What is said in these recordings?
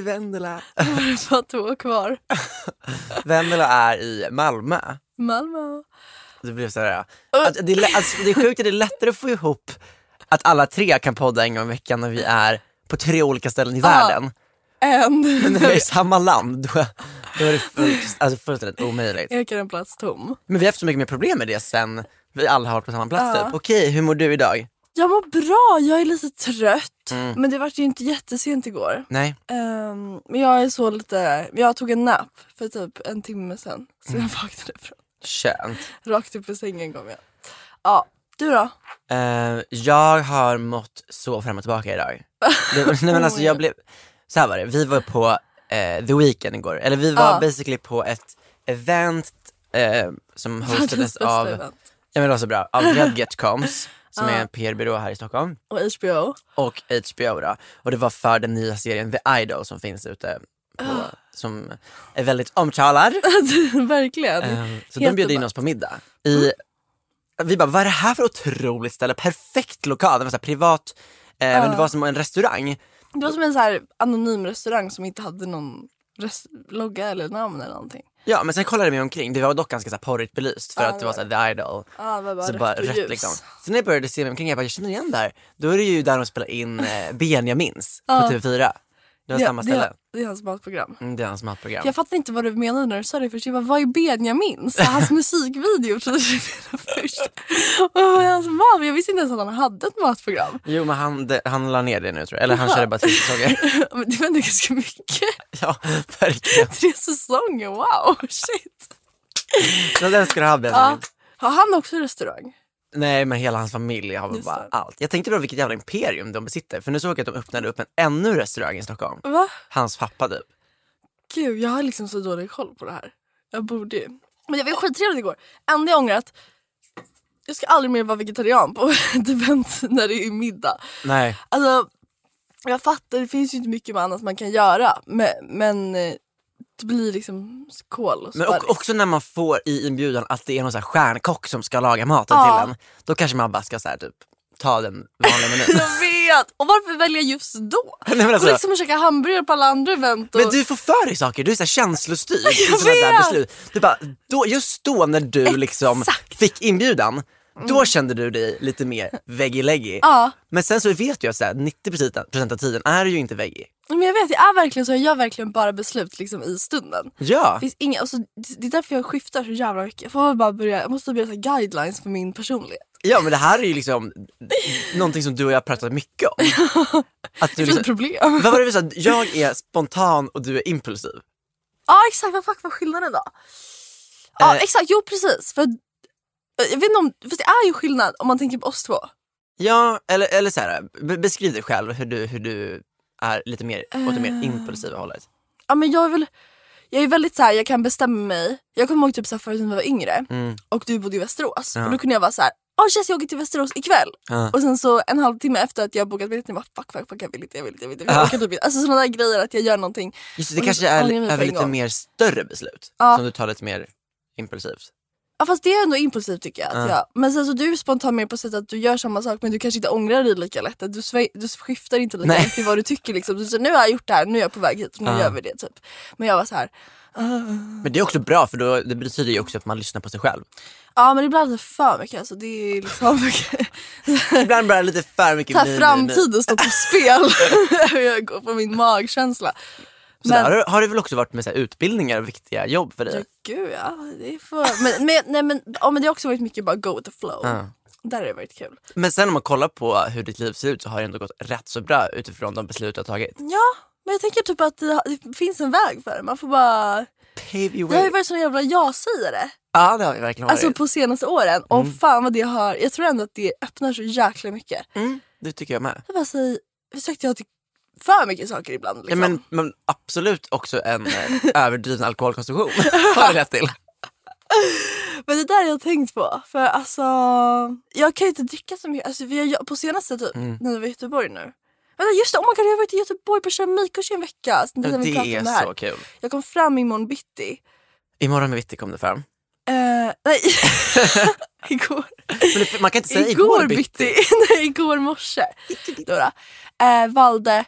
Är Vendela? Bara två kvar. Vendela är i Malmö. Malmö. Det blev såhär, att det, är, alltså, det är sjukt att det är lättare att få ihop att alla tre kan podda en gång i veckan när vi är på tre olika ställen i världen. En. Men när vi är i samma land, då, då är det fullt, alltså fullständigt omöjligt. Ekar en plats tom. Men vi har haft så mycket mer problem med det sen vi alla har varit på samma plats Ja. typ. Okej, hur mår du idag? Jag mår bra, jag är lite trött. Mm. Men det var ju inte jättesent igår. Nej? Ehm, men jag är så lite, jag tog en nap för typ en timme sen. Så Mm. jag vaknade från, Skönt. rakt upp ur sängen kom jag. Ja, du då? Eh, jag har mått så fram och tillbaka idag. Det, nej men alltså jag blev, så här var det, vi var på eh, The Weeknd igår, eller vi var Ja. basically på ett event eh, som hostades av, event. ja men det var så bra, av Redget Coms som är en PR-byrå här i Stockholm Och HBO. och HBO då. Och det var för den nya serien The Idol som finns ute på, Ah. som är väldigt omtalad. Verkligen. Eh, så de Helt bjöd in oss på middag. I, vi bara, vad är det här för otroligt ställe? Perfekt lokal, det var så privat, eh, men det var som en restaurang. Det var som en så anonym restaurang som inte hade någon logga eller namn eller någonting. Ja men sen kollade vi omkring, det var dock ganska så här porrigt belyst för Ja, att det var så här, The Idol. Det var bara så rött bara och rött ljus. liksom. Sen när jag började se mig omkring, jag bara, jag känner igen där. Då är det ju där de spelar in eh, Benjamins på Ja. TV4. Det var Ja, samma det, ställe. är- det är hans matprogram. Mm, det är hans matprogram. Jag fattade inte vad du menade när du sa det först. Jag bara, vad är Benjamin? Så hans musikvideo trodde jag först. Mat? Men Jag visste inte ens att han hade ett matprogram. Jo men han, det, han la ner det nu tror jag, eller han Jaha. körde bara tre säsonger. Men det var ändå ganska mycket. ja, verkligen. Tre säsonger, wow, shit. Så den ska du ha Benjamin. Ja. Har han också restaurang? Nej men hela hans familj har väl bara allt. Jag tänkte på vilket jävla imperium de besitter, för nu såg jag att de öppnade upp en ännu restaurang i Stockholm. Va? Hans pappa typ. Gud, jag har liksom så dålig koll på det här. Jag borde ju. Men jag var skittrevligt igår. Enda jag ångrar att jag ska aldrig mer vara vegetarian på ett event när det är middag. Nej. Alltså, jag fattar, det finns ju inte mycket annat man kan göra. Men, men eh, det blir liksom kol och Men sparris. och, också när man får i inbjudan att det är någon så här stjärnkock som ska laga maten Ja. till en. Då kanske man bara ska så här, typ, ta den vanliga menyn. Jag vet! Och varför välja just då? Nej, men alltså- och liksom käka hamburgare på alla andra event. Och... Men du får för dig saker, du är så här känslostyrd i Jag sådana där vet! beslut. Du bara, då, just då när du liksom Exakt. fick inbjudan, då kände du dig lite mer veggie-leggy. Ja, Men sen så vet jag att 90% av tiden är du ju inte veggie. Men jag vet, jag är verkligen så. Jag gör verkligen bara beslut liksom i stunden. Ja, finns inga, alltså, det är därför jag skiftar så jävla mycket. Jag, får bara börja, jag måste börja ha guidelines för min personlighet. ja men det här är ju liksom någonting som du och jag pratat mycket om. Att du Det är ett liksom, problem. vad var det vi sa? Jag är spontan och du är impulsiv. Ja exakt, vad fuck var skillnaden då? Ja Eh. exakt, jo precis. För, jag vet inte om, fast det är ju skillnad om man tänker på oss två. Ja, eller, eller så här, be- beskriv dig själv hur du, hur du är lite mer åt det mer impulsiva hållet. Ja men jag är väl jag är väldigt så här, jag kan bestämma mig. Jag kommer ihåg typ så här, förut när vi var yngre Mm. och du bodde i Västerås. Ja. Och då kunde jag vara så här. Åh Jess jag åker till Västerås ikväll. Ja. Och sen så en halvtimme efter att jag bokat biljetten, jag bara fuck, fuck, fuck jag vill inte, jag vill inte, jag vill inte. Jag typ inte. Alltså sådana där grejer att jag gör någonting. Just det, det kanske så är över lite gång. mer större beslut Ja. som du tar lite mer impulsivt. Ja fast det är ändå impulsivt tycker jag. Att Ja. jag men sen så du är spontan mer på sättet att du gör samma sak men du kanske inte ångrar dig lika lätt. Att Du, sväng, du skiftar inte lika Nej. lätt i vad du tycker liksom. Du säger nu har jag gjort det här, nu är jag på väg hit, nu gör vi det typ. Men jag var så här. "Ah." Men det är också bra för då, det betyder ju också att man lyssnar på sig själv. Ja men ibland är det för mycket alltså. Det är liksom mycket. Ibland bara lite för mycket Ta framtiden står på spel. jag går på min magkänsla. Så där har, det- väl också varit med så utbildningar och viktiga jobb för dig? Ja, gud ja, det är för... men, men, nej, men, ja, men det har också varit mycket bara go with the flow. Ja. Där har det varit kul. Men sen om man kollar på hur ditt liv ser ut så har det ändå gått rätt så bra utifrån de beslut du har tagit. Ja, men jag tänker typ att det, det finns en väg för det. Man får bara... Pave your Det har ju way. varit sån jävla ja-sägare. Ja det har vi verkligen varit. Alltså på senaste åren. Och fan vad det har... Jag tror ändå att det öppnar så jäkla mycket. mm, det tycker jag med. Jag bara säger, försökte jag till för mycket saker ibland. Ja, Liksom. men, men absolut också en eh, överdriven alkoholkonsumtion har det lett till. Men det där har jag tänkt på. För alltså, jag kan ju inte dricka så mycket. Alltså, vi har, på senaste typ, Mm. när vi var i Göteborg nu. Vänta just det, oh my God, jag har varit i Göteborg på keramikkurs i en vecka. Så vi Det är det så kul. Jag kom fram imorgon bitti. Imorgon med Vitti kom det fram. Eh, nej, igår. Man kan inte säga igår, igår, bitti. bitti. nej, igår morse. Då då. Eh, valde,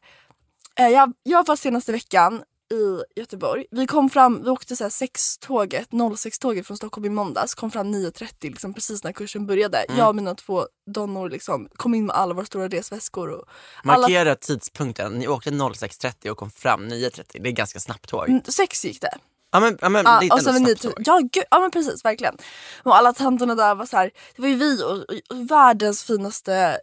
jag, jag var senaste veckan i Göteborg. Vi kom fram, vi åkte så här sextåget, 06-tåget från Stockholm i måndags. Kom fram 9.30 liksom, precis när kursen började. Mm. Jag och mina två donnor liksom, kom in med alla våra stora resväskor. Och alla, Markera tidpunkten. Ni åkte 06.30 och kom fram 9.30. Det är ganska snabbt tåg. Mm, sex gick det. Ja men, ja, men Ja, det är och ni snabbt tåg. ja, gud, ja men precis, verkligen. Och alla tanterna där var så här, det var ju vi och, och världens finaste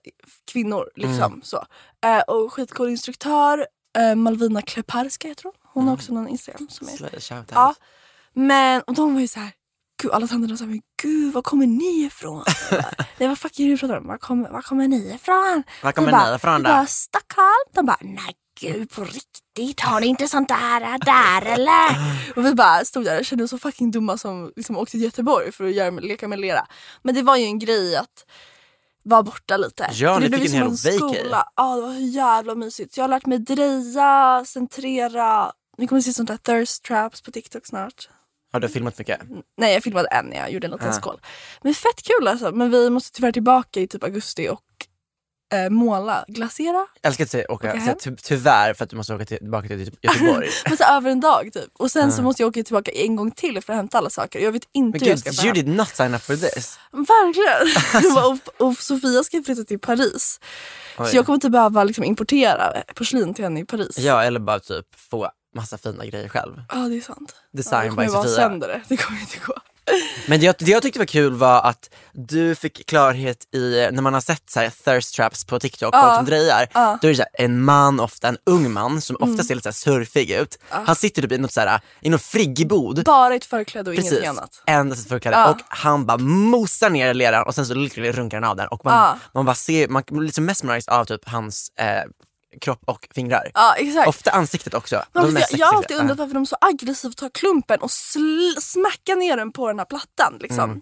kvinnor. Liksom, Mm. så. Eh, och skitcool instruktör, eh, Malvina Kleparska heter hon. Hon Mm. har också någon Instagram som är... Slay, shout out. Ja. Men och de var ju så här, gud, alla tanterna sa men gud var kommer ni ifrån? Jag bara, Nej vad fuck är det du pratar om? Var kommer, var kommer ni ifrån? Var kommer bara, ni ifrån då? bara, Stockholm. De bara, nej gud på riktigt, har ni inte sånt där där eller? Och vi bara stod där och kände oss så fucking dumma som liksom åkte till Göteborg för att göra, leka med lera. Men det var ju en grej att vara borta lite. Ja, ni det fick en hel vacay. Ja det var så jävla mysigt. Så jag har lärt mig dreja, centrera. Ni kommer se sånt där thirst traps på TikTok snart. Har du filmat mycket? Nej jag filmade en jag gjorde en liten Ah. skål. Men fett kul alltså. Men vi måste tyvärr tillbaka i typ augusti och eh, måla, glasera. Jag älskar att säga, åka, Åka säga ty, tyvärr för att du måste åka till, tillbaka till Göteborg. Men så över en dag typ. Och sen så måste jag åka tillbaka en gång till för att hämta alla saker. Jag vet inte Men hur jag gud, ska you did not sign up for this. Verkligen! och, och Sofia ska flytta till Paris. Oj. Så jag kommer inte behöva liksom, importera porslin till henne i Paris. Ja, eller bara typ få massa fina grejer själv. Ja det är sant. Design ja, det kommer by vara Sofia. sönder det. Det kommer inte gå. Men det jag, det jag tyckte var kul var att du fick klarhet i, när man har sett så här thirst traps på TikTok, folk som drejar, Ja. Mm. då är det så här, en man, ofta en ung man som ofta ser lite så här surfig ut. Han sitter typ i något så här, i någon frigggebod. Bara ett förkläde och Precis, ingenting annat. endast ett förkläde. Och han bara mosar ner leran och sen så literally runkar han av den. Och man, man bara ser, man blir liksom mesmerized av typ hans eh, kropp och fingrar. Ja exakt. Ofta ansiktet också. Men jag, jag har alltid undrat varför de så aggressivt tar klumpen och smackar ner den på den här plattan. Liksom. Mm.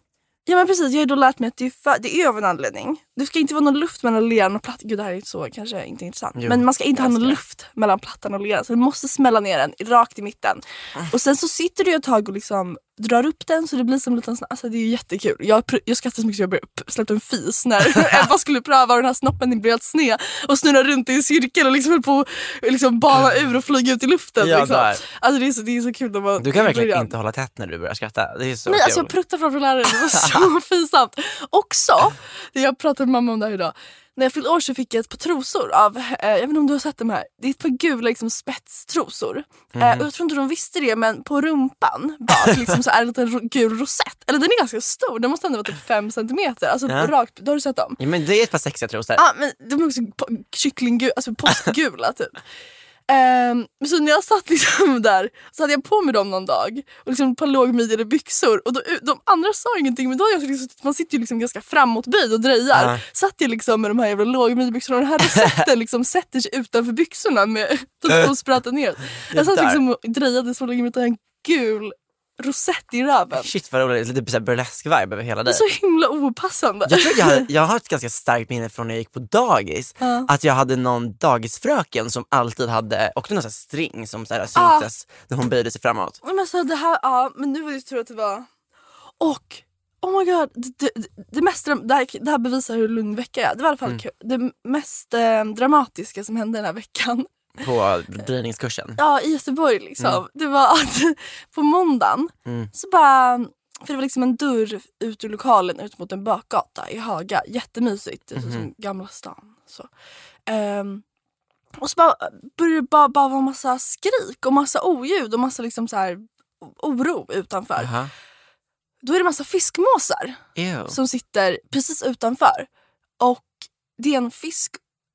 Ja men precis, jag har ju då lärt mig att det är, för, det är av en anledning. Det ska inte vara någon luft mellan leran och plattan. Gud det här är så kanske inte intressant. Jo, men man ska inte ha någon luft mellan plattan och leran. Så du måste smälla ner den rakt i mitten. Ah. Och sen så sitter du ett tag och liksom drar upp den så det blir som en liten alltså det är jättekul. Jag, jag skrattade så mycket så jag släppte en fis när Ebba skulle pröva och den här snoppen blev helt sned och snurrade runt i en cirkel och liksom höll på att liksom bana ur och flyga ut i luften. Ja, liksom. Alltså det är så, det är så kul när man Du kan verkligen börjar. inte hålla tätt när du börjar skratta. Det är så Nej, kul. alltså jag pruttade framför läraren, det var så pinsamt. Också, jag pratade med mamma om det här idag. När jag fyllde år så fick jag ett par trosor av, eh, jag vet inte om du har sett de här, det är ett par gula liksom, spetstrosor. Mhm. Eh, och jag tror inte de visste det men på rumpan bak liksom, så är det en liten gul rosett. Eller den är ganska stor, den måste ändå vara typ 5 centimeter. Alltså Ja. rakt, då har du sett dem? ja, men det är ett par sexiga trosor. Ja men de är också kycklinggula, alltså påskgula typ. Ehm, så när jag satt liksom där så hade jag på mig dem någon dag och liksom ett par lågmidjade byxor och då, de andra sa ingenting men då jag liksom, man sitter ju liksom ganska framåtböjd och drejar. Ja. Satt jag liksom med de här jävla lågmidjebyxorna och den här rosetten liksom sätter sig utanför byxorna med och sprattade ner. Jag satt liksom och drejade så länge med en gul rosett i röven. Shit vad roligt, lite så burlesk-vibe över hela Det är dig. så himla opassande. Jag tror jag, hade, jag har ett ganska starkt minne från när jag gick på dagis. Ja. Att jag hade någon dagisfröken som alltid hade, också någon sån string som så här Ah. syntes när hon böjde sig framåt. Men alltså det här, ja men nu var det tur att det var... Och oh my god, det, det, det, mest, det, här, det här bevisar hur lugn vecka jag är. Det var i alla fall Mm. det mest eh, dramatiska som hände den här veckan. På drejningskursen. Ja i Göteborg liksom. Det var att på måndagen Mm. så bara för det var liksom en dörr ut ur lokalen ut mot en bakgata i Haga. Jättemysigt. Det är Mhm. som Gamla stan. Så. Ehm, och så bara började det bara, bara vara massa skrik och massa oljud och massa liksom så här oro utanför. Aha. Då är det massa fiskmåsar Ew. som sitter precis utanför. Och det är en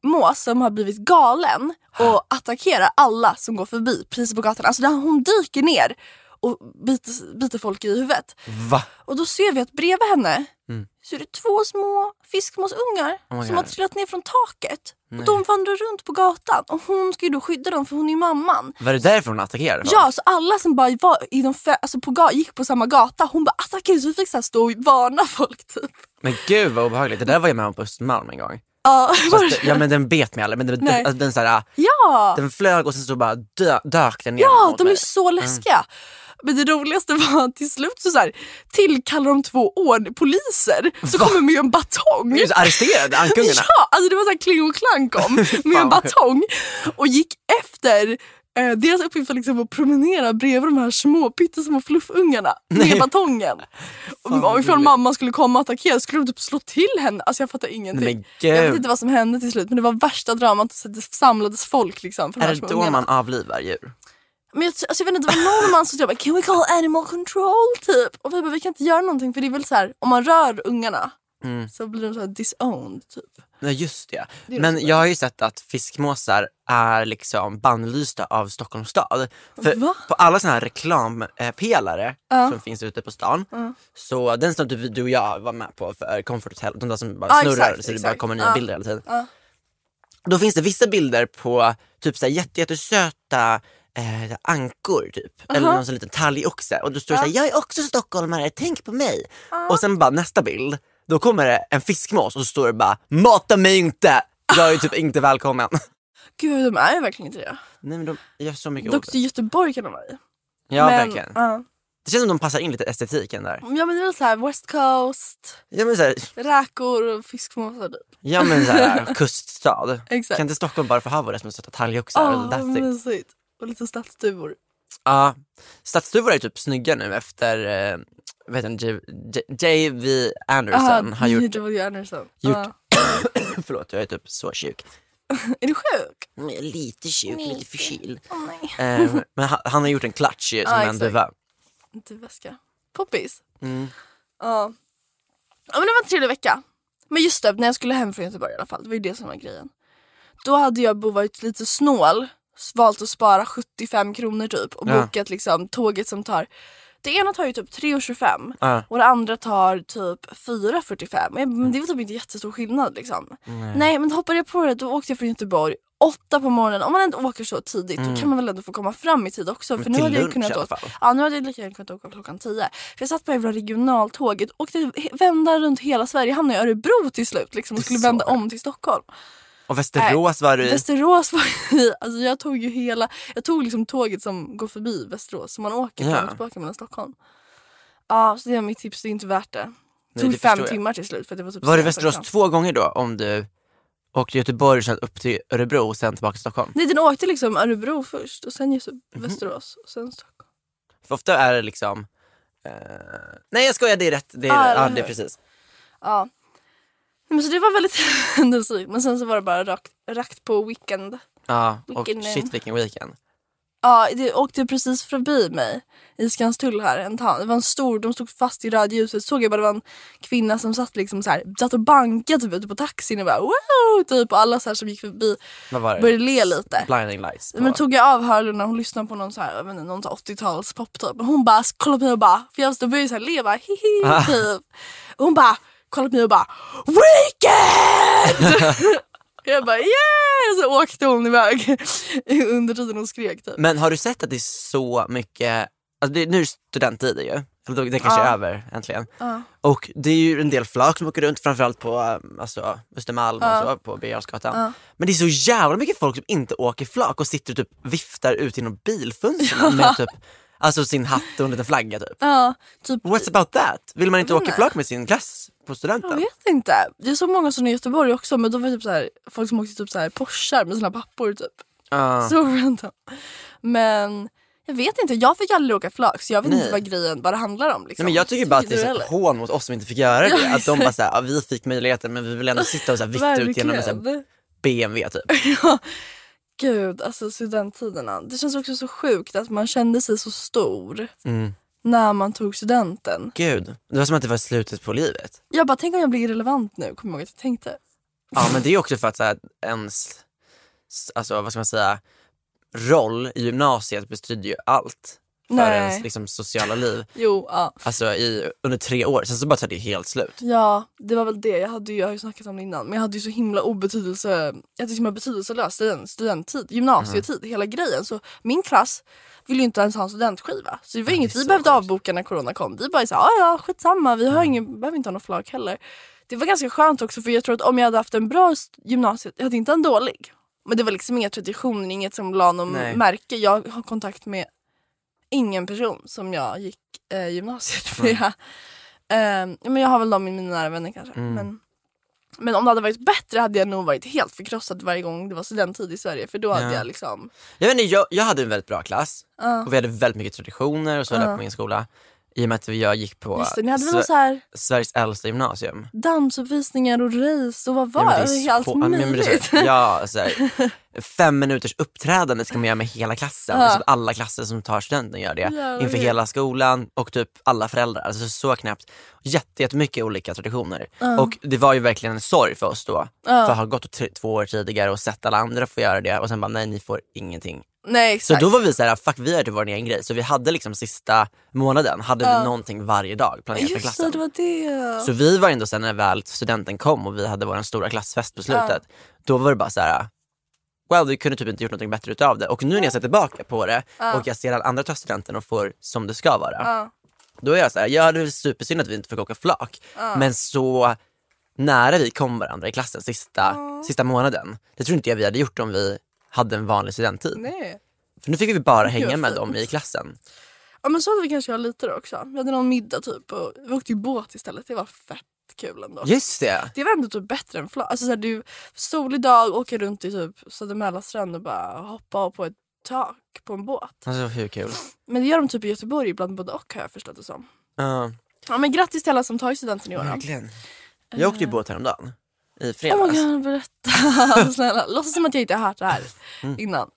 fiskmås som har blivit galen och attackerar alla som går förbi precis på gatan. Alltså där hon dyker ner och biter, biter folk i huvudet. Va? Och då ser vi att bredvid henne Mm. så är det två små fiskmåsungar Oh som har trillat ner från taket. Nej. Och de vandrar runt på gatan och hon ska ju då skydda dem för hon är mamman. Var det därför hon attackerade? Ja, så alla som bara var i de alltså på gick på samma gata, hon bara attackerade så vi fick så här stå och varna folk typ. Men gud vad obehagligt, det där var jag med om på Östermalm en gång. Ja, Fast, ja men den bet mig aldrig, men den, den, alltså, den, så här, ja. den flög och sen så bara dö, dök den ner ja de mig. är så läskiga. Men det roligaste var att till slut så, så här, tillkallar de två ord poliser som Va? kommer med en batong. Så arresterade, ankungarna. Ja, alltså det var så här Kling och Klang kom med en batong och gick efter eh, deras uppgift var liksom att promenera bredvid de här små pyttesmå fluffungarna Nej. med batongen. Och ifall mamma skulle komma och attackera skulle de typ slå till henne. Alltså jag fattar ingenting. Men Jag vet inte vad som hände till slut men det var värsta dramat. Så det samlades folk liksom. För de är här det små då ungarna. man avlivar djur? Men jag, alltså jag vet inte, det var någon man som bara can we call animal control typ? Och vi bara vi kan inte göra någonting för det är väl så här om man rör ungarna Mm. så blir de så här disowned typ. Nej just det. Det Men jag har ju sett att fiskmåsar är liksom bannlysta av Stockholms stad. För Va? på alla såna här reklampelare Ja. som finns ute på stan, Ja. så den som typ du och jag var med på för Comfort Hotel, de där som bara snurrar exakt, så det bara exakt. kommer nya bilder hela tiden. Då finns det vissa bilder på typ så här jätte, jättesöta eh, ankor typ. Eller Aha. någon sån liten talgoxe och då står det så här, jag är också stockholmare, tänk på mig. Ja. Och sen bara nästa bild, då kommer det en fiskmås och så står det bara, mata mig inte! Jag är typ inte välkommen. Gud de är verkligen inte det. Nej men de gör så mycket Dock ont. Göteborg kan de vara i. Ja men, verkligen. Ja. Det känns som de passar in lite estetiken där. ja men det är väl såhär West Coast, Ja men, så här, räkor och fiskmåsar typ. ja, men så här, kuststad. Exakt. Kan inte Stockholm bara få ha våra små söta talgoxar? Åh vad that's it. mysigt. Och lite stadsduvor. Ja, stadsduvor är typ snygga nu efter eh, vet inte, J.V. Anderson har gjort, J.W. Anderson. gjort- Ja. förlåt jag är typ så sjuk. Är du sjuk? Jag är lite sjuk, lite Lite. förkyld. Nej. Eh, men han, han har gjort en klatsch ju, som en duva. Väska. Poppis. Mm. Ja. ja men det var en trevlig vecka. Men just det, när jag skulle hem från Göteborg i alla fall. Det var ju det som var grejen. Då hade jag varit lite snål. valt att spara 75 kronor typ och Ja. bokat liksom tåget som tar det ena tar ju typ 3,25 Ja. och det andra tar typ 4,45. Men men det var typ inte jättestor skillnad liksom. Nej men hoppade jag på det, då åkte jag från Göteborg åtta på morgonen. Om man inte åker så tidigt då kan man väl ändå få komma fram i tid också. För nu till hade jag lunch kunnat i alla åka, ja, nu hade jag lika gärna kunnat åka klockan 10. För jag satt på jävla regionaltåget och åkte vända runt hela Sverige. Hamnade i Örebro till slut liksom, och är skulle vända om till Stockholm. Och Västerås var du i. Västerås var i, alltså jag tog ju hela, jag tog liksom tåget som går förbi Västerås så man åker fram och tillbaka mellan Stockholm. Ja så det är mitt tips, det är inte värt det. Det tog fem timmar till slut för det var typ Var det sent Västerås två gånger då om du åkte Göteborg sen upp till Örebro och sen tillbaka till Stockholm? Nej den åkte liksom Örebro först och sen Mhm. Västerås och sen Stockholm. För ofta är det liksom eh, Nej jag skojar, det är rätt. Det är, Ah, ja, det är precis. Ja. Men så det var väldigt händelserikt men sen så var det bara rakt, rakt på weekend. Ja, och eh, shit vilken weekend. Ja, det åkte precis förbi mig i Skanstull här. En tant. Det var en stor, de stod fast i rödljuset. Såg jag bara det var en kvinna som satt liksom så här, satt och bankade typ ute på taxin och bara wow! Typ och alla så här som gick förbi Vad var det? började le lite. Blinding lights. Men tog jag av hörlurarna hon lyssnade på någon, så här, jag vet inte, någon så här 80-tals pop typ. Och hon bara kollade på mig och bara, för jag stod och började så här le bara hihi Ah. typ. Och hon bara kollade på mig och bara weekend! jag bara yeah! Så åkte hon iväg under tiden hon skrek typ. Men har du sett att det är så mycket, alltså det, nu är det studenttider ju, eller det kanske Ja. är över äntligen. Ja. Och det är ju en del flak som åker runt, framförallt på alltså, Östermalm Ja. och så, på Birger. Ja. Men det är så jävla mycket folk som inte åker flak och sitter och typ viftar ut genom bilfönstren med typ, alltså sin hatt och en liten flagga typ. Ja, typ What's about that? Vill man inte åka flak med sin klass på Jag studenten? vet inte. Det är så många som i Göteborg också men då var det typ så här, folk som åkte typ så här Porschar med sina pappor typ. Ja. Så random. Men jag vet inte, jag fick aldrig åka flak så jag vet Nej. inte vad grejen bara handlar om. Liksom. Nej, men jag tycker bara att det är ett hån mot oss som inte fick göra det. Att de bara såhär, ja, vi fick möjligheten men vi vill ändå sitta och så här ut genom en. BMW typ. Ja, Gud, alltså studenttiderna. Det känns också så sjukt att man kände sig så stor Mm. när man tog studenten. Gud, det var som att det var slutet på livet. Jag bara, tänk om jag blir irrelevant nu, kommer jag ihåg att jag tänkte. Ja men det är också för att så här, ens, alltså vad ska man säga, roll i gymnasiet betyder ju allt för Nej. ens liksom, sociala liv. Jo, ja. Alltså i, under tre år, sen så bara tar det helt slut. Ja, det var väl det. Jag, hade ju, jag har ju snackat om det innan. Men jag hade ju så himla obetydelse, jag hade så himla betydelselös student, studenttid, gymnasietid, Mm. hela grejen. Så min klass ville ju inte ens ha en studentskiva. Så det var Ja, inget det vi behövde sjukt. avboka när corona kom. Vi bara sa ja skitsamma, vi har Mm. ingen, behöver inte ha någon flak heller. Det var ganska skönt också för jag tror att om jag hade haft en bra gymnasiet, jag hade inte en dålig. Men det var liksom inga traditioner, inget som la någon Nej. märke. Jag har kontakt med ingen person som jag gick eh, gymnasiet med. Eh, ja, men jag har väl dem i mina nära vänner kanske. Mm. Men, men om det hade varit bättre hade jag nog varit helt förkrossad varje gång det var studenttid i Sverige. För då hade Ja. jag liksom... Jag, vet inte, jag, jag hade en väldigt bra klass Ja. och vi hade väldigt mycket traditioner och så Ja. på min skola. I och med att jag gick på Just det, ni hade Sve- så här Sveriges äldsta gymnasium. dansuppvisningar och race och vad var Ja, det? Allt ja, är möjligt. så- Ja, så här, fem minuters uppträdande ska man göra med hela klassen. Ja. Alltså, alla klasser som tar studenten gör det. Jävlar. Inför hela skolan och typ alla föräldrar. Alltså så knappt. Jätte, jättemycket olika traditioner. Och det var ju verkligen en sorg för oss då. För att ha gått två år tidigare och sett alla andra få göra det och sen bara nej ni får ingenting. Nej Så exakt. då var vi såhär, fuck vi gör det vår egen grej. Så vi hade liksom sista månaden, hade vi någonting varje dag planerat för Just klassen. det, var det. Så vi var ändå sen när väl studenten kom och vi hade vår stora klassfest på slutet, då var det bara så här. Well, vi kunde typ inte gjort något bättre utav det. Och nu när jag ser tillbaka på det och jag ser alla andra ta studenten och får som det ska vara. Då är jag så här, ja det är supersynd att vi inte fick åka flak. Men så nära vi kom varandra i klassen sista, sista månaden. Det tror inte jag vi hade gjort om vi hade en vanlig studenttid. Nej. För nu fick vi bara hänga med dem i klassen. Ja men så hade vi kanske jag lite då också. Vi hade någon middag typ och vi åkte ju båt istället. Det var fett kul ändå. Just det! Det var ändå typ bättre än flak. Alltså såhär, du, solig dag, åker runt i typ Söder Mälarstrand och bara hoppa på ett tak på en båt. Alltså hur kul. Men det gör de typ i Göteborg ibland både och har jag förstått det som. Ja, Ja men grattis till alla som tar studenten i år verkligen. Jag åkte ju båt häromdagen. I Oh fredags. my god, berätta. Snälla, låtsas som att jag inte har hört det här Mm. innan.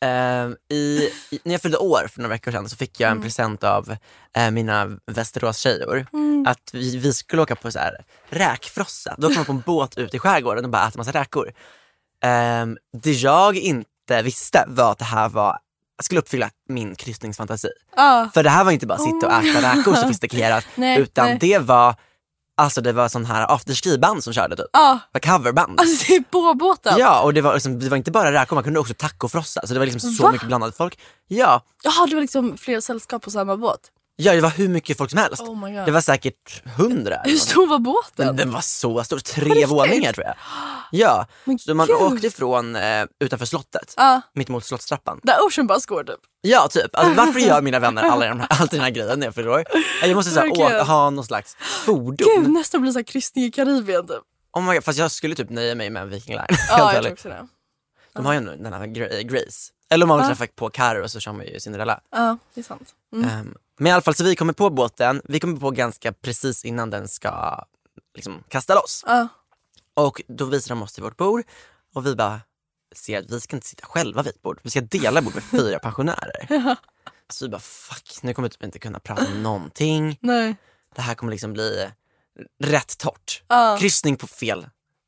Ehm, i, i, när jag fyllde år för några veckor sedan så fick jag en present av eh, mina Västerås-tjejor. Att vi, vi skulle åka på så här räkfrossa. Då kom man på en båt ut i skärgården och bara äta massa räkor. Um, det jag inte visste var att det här var skulle uppfylla min kryssningsfantasi. Ja. För det här var inte bara sitta och äta räkor sofistikerat Nej, utan nej. det var Alltså det var sån här afterski-band som körde typ. Ja. Var coverband. Alltså det är på båten. Ja och det var, liksom, det var inte bara räkor, man kunde också tacofrossa. Så det var liksom så Va? mycket blandat folk. Ja, Jaha, det var liksom flera sällskap på samma båt. Ja, det var hur mycket folk som helst. Oh det var säkert hundra. Hur stor var båten? Den var så stor, tre våningar tror jag. Ja, Men så man gud. åkte från eh, utanför slottet, Ja, mitt mot slottstrappan. där Ocean Bus går typ. Ja typ, alltså, varför gör mina vänner alla de här, alltid den här grejen när jag fyller år? Jag måste så här, Verkligen. å, ha någon slags fordon. Gud, nästa blir så här kryssning i Karibien typ. Oh my God, fast jag skulle typ nöja mig med en Viking Line. Ja, jag tror också det. De har ju den här Gra- Grace. Eller om man vill Ja. träffa på Carro så kör man ju Cinderella. Ja, det är sant. Mm. Ehm, men i alla fall, så vi kommer på båten, vi kommer på ganska precis innan den ska liksom, kasta loss. Ja. Och då visar de oss till vårt bord och vi bara, ser att vi ska inte sitta själva vid ett bord, vi ska dela bord med fyra pensionärer. Så vi bara fuck, nu kommer vi typ inte kunna prata om någonting. Nej. Det här kommer liksom bli rätt torrt. Ja. Kryssning på fel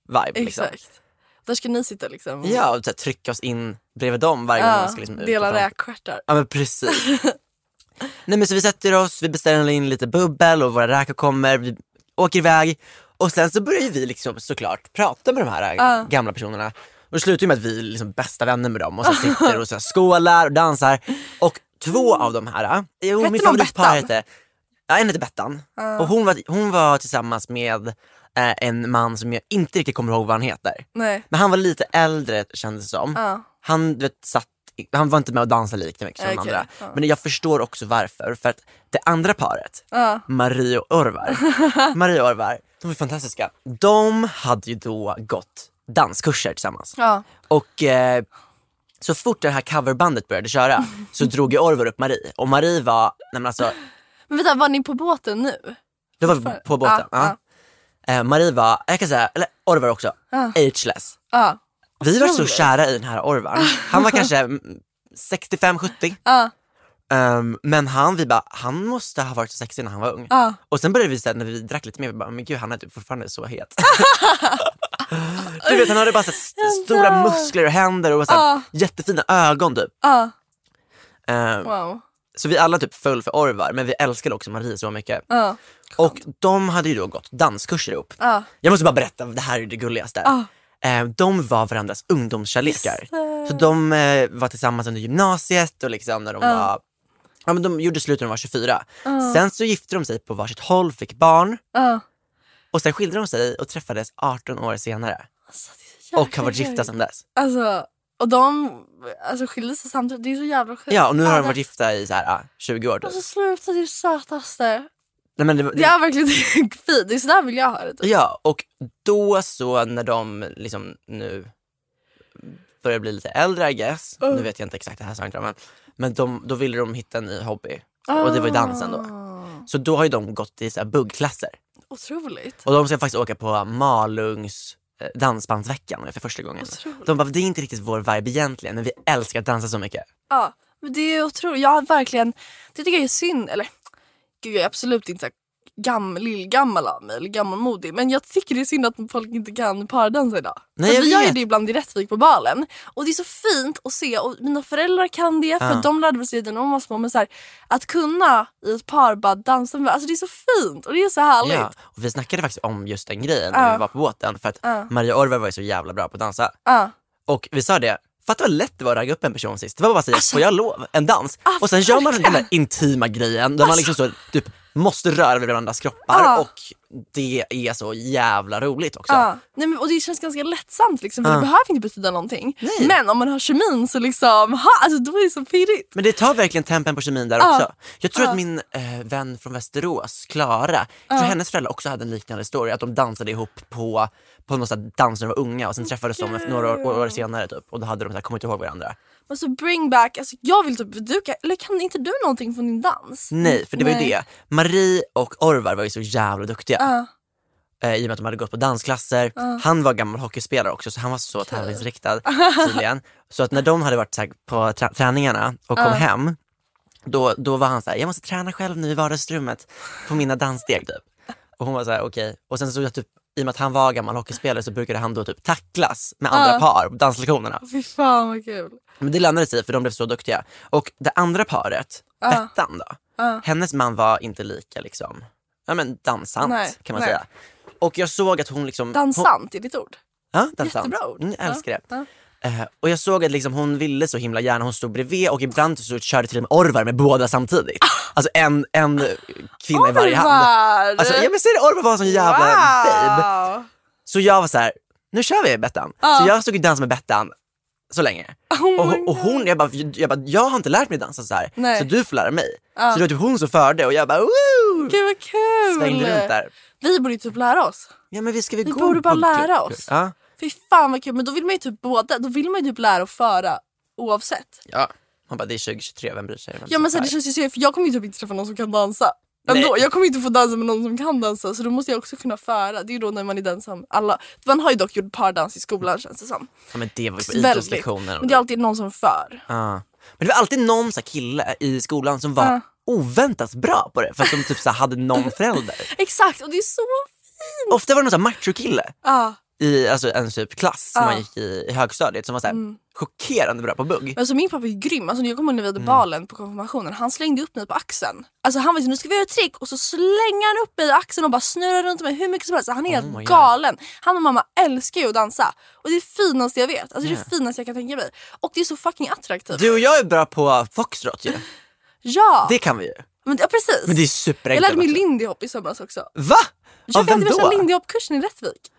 vibe. Liksom. Exakt. Där ska ni sitta liksom. Ja, och så här, trycka oss in bredvid dem varje gång Ja, man ska liksom ut dela räkstjärtar. Ja men precis. Nej men så vi sätter oss, vi beställer in lite bubbel och våra räkor kommer, vi åker iväg och sen så börjar vi liksom såklart prata med de här Ja. gamla personerna. Och det slutar ju med att vi är liksom bästa vänner med dem och så sitter och så skålar och dansar. Och två av de här, jo, Hette min favoritpar hette, ja en hette Bettan. Och hon var, hon var tillsammans med eh, en man som jag inte riktigt kommer ihåg vad han heter. Nej. Men han var lite äldre kändes det som. Ja. Han, du vet, satt, han var inte med och dansade lika mycket som de Okej, andra. ja. Men jag förstår också varför. För att det andra paret, Ja. Marie och Orvar, Marie och Orvar, de är fantastiska. De hade ju då gått danskurser tillsammans. Ja. Och eh, så fort det här coverbandet började köra så drog ju Orvar upp Marie. Och Marie var, nej men alltså, Men vänta, var ni på båten nu? det var på båten. Ja, Eh, Marie var, jag kan säga, eller Orvar också, ageless. Ja. Vi var så kära i den här Orvar. Han var kanske mm, 65-70. Ja. Um, men han, vi bara, han måste ha varit så sexig när han var ung. Ja. Och sen började vi säga när vi drack lite mer, vi bara, men gud han är typ fortfarande så het. du vet han hade bara så st- stora muskler och händer och så Ja. jättefina ögon typ. Ja. Ehm, Wow. Så vi alla typ föll för Orvar, men vi älskade också Marie så mycket. Och de hade ju då gått danskurser ihop. Ja. Jag måste bara berätta, det här är det gulligaste. Eh, de var varandras ungdomskärlekar. Så de eh, var tillsammans under gymnasiet och liksom när de var Ja men de gjorde slut när de var 24. Sen så gifte de sig på varsitt håll, fick barn Ja. och sen skilde de sig och träffades 18 år senare. Alltså, Och har varit gifta sedan dess. Alltså, och de alltså, skilde sig samtidigt. Det är så jävla sjukt. Ja och nu har de det- varit gifta i så här, ah, 20 år typ. Alltså sluta, det är det sötaste. Nej, men det, Det det, är verkligen fint. Det är sådär vill jag ha det. Typ. Ja och då så när de liksom nu börjar bli lite äldre I guess, nu vet jag inte exakt det här inte men, men de, då ville de hitta en ny hobby. Och det var ju dansen då. Ah, Så då har ju de gått i så här buggklasser. Otroligt. Och de ska faktiskt åka på Malungs eh, dansbandsveckan för första gången. Otroligt. De bara, det är inte riktigt vår vibe egentligen men vi älskar att dansa så mycket. Ja, men det är otroligt. Jag har verkligen, det tycker jag är synd. Eller gud jag är absolut inte så här gam, lillgammal av mig eller gammalmodig. Men jag tycker det är synd att folk inte kan pardansa idag. Nej, För vi gör ju det ibland i Rättvik på balen. Och det är så fint att se och mina föräldrar kan det för Ja. de lärde sig det när de var små. Men så här, att kunna i ett par bara dansa med, alltså det är så fint och det är så härligt. Ja, och vi snackade faktiskt om just den grejen Ja. när vi var på båten för att. Maria Orvar var ju så jävla bra på att dansa. Och vi sa det, fatta vad lätt det var att ragga upp en person sist. Det var bara att säga, får jag lov? En dans. Ah, och sen gör man den där intima grejen där man liksom så typ måste röra vid varandras kroppar Ja. och det är så jävla roligt också. Ja. Nej, men, och det känns ganska lättsamt liksom, för det behöver inte betyda någonting. Nej. Men om man har kemin så liksom, ha, alltså, då är det så pirrigt. Men det tar verkligen tempen på kemin där också. Jag tror att min eh, vän från Västerås, Klara, jag tror hennes föräldrar också hade en liknande story. Att de dansade ihop på, på någon sån dans när de var unga och sen träffades de efter några år, år senare typ. Och då hade de så här, kommit ihåg varandra. Men så bring back, alltså, jag vill typ duka, eller kan inte du någonting från din dans? Nej, för det var ju Nej. det. Marie och Orvar var ju så jävla duktiga. Ja. Eh, I och med att de hade gått på dansklasser. Han var gammal hockeyspelare också så han var så tävlingsriktad tydligen. Så att när de hade varit här, på trä- träningarna och kom hem, då, då var han så här, jag måste träna själv nu i vardagsrummet på mina danssteg typ. Och hon var så här, okej. Och sen så typ, i och med att han var gammal hockeyspelare så brukade han då typ tacklas med andra Ja. par på danslektionerna. Fy fan vad kul. Men det lönade sig för de blev så duktiga. Och det andra paret, Ja. Bettan då, Ja. hennes man var inte lika liksom, ja men dansant Nej, kan man nej. säga. Och jag såg att hon liksom... Hon, Dansant är ditt ord. ja, dansant. Jättebra ord. Mm, jag älskar det. Ja. Eh, och jag såg att liksom hon ville så himla gärna, hon stod bredvid och ibland så körde till och med Orvar med båda samtidigt. Alltså en, en kvinna i varje hand. Orvar! Alltså, jag vill säga det, Orvar var en sån jävla babe. wow. Så jag var så här: nu kör vi Bettan. Ja. Så jag stod och dansade med Bettan så länge. Oh och, och hon, jag bara, jag bara, jag har inte lärt mig dansa så här. Nej. så du får lära mig. Ja. Så det var typ hon som förde och jag bara woo! Gud vad kul! Svängde runt där. Vi borde typ lära oss. Ja men vi ska vi, Vi gå borde bara lära oss. Ja. Fy fan vad kul, men då vill man ju typ båda, då vill man ju typ lära och föra oavsett. ja. Man bara, det är 2023, vem bryr sig? Vem Ja men här, det känns ju så, för jag kommer ju typ inte träffa någon som kan dansa. Ändå, jag kommer inte få dansa med någon som kan dansa så då måste jag också kunna föra. Det är ju då när man är den som alla... Man har ju dock gjort pardans i skolan känns det som. Ja, men det var ju på idrottslektioner. Men det är alltid någon som för. Ja. Men det var alltid någon så kille i skolan som var Ja. oväntat bra på det för att de typ så hade någon förälder. Exakt och det är så fint. Ofta var det någon machokille Ja. I alltså, en typ klass som Ja. man gick i, i högstadiet som var så här, chockerande bra på bugg. Alltså min pappa är grym. Alltså, jag kommer ihåg när vi Mm. hade balen på konfirmationen. Han slängde upp mig på axeln. Alltså han var så nu ska vi göra ett trick och så slänger han upp mig i axeln och bara snurrar runt mig hur mycket som helst. Han är Oh helt galen. Han och mamma älskar ju att dansa. Och det är det finaste jag vet. Alltså det är Yeah. det finaste jag kan tänka mig. Och det är så fucking attraktivt. Du och jag är bra på foxtrot ju. Ja! Det kan vi ju. Men, ja precis. Men det är jag superenkelt. lärde mig lindy hop i somras också. Va? Jag Av vem hade värsta då? lindy hop-kursen i Rättvik.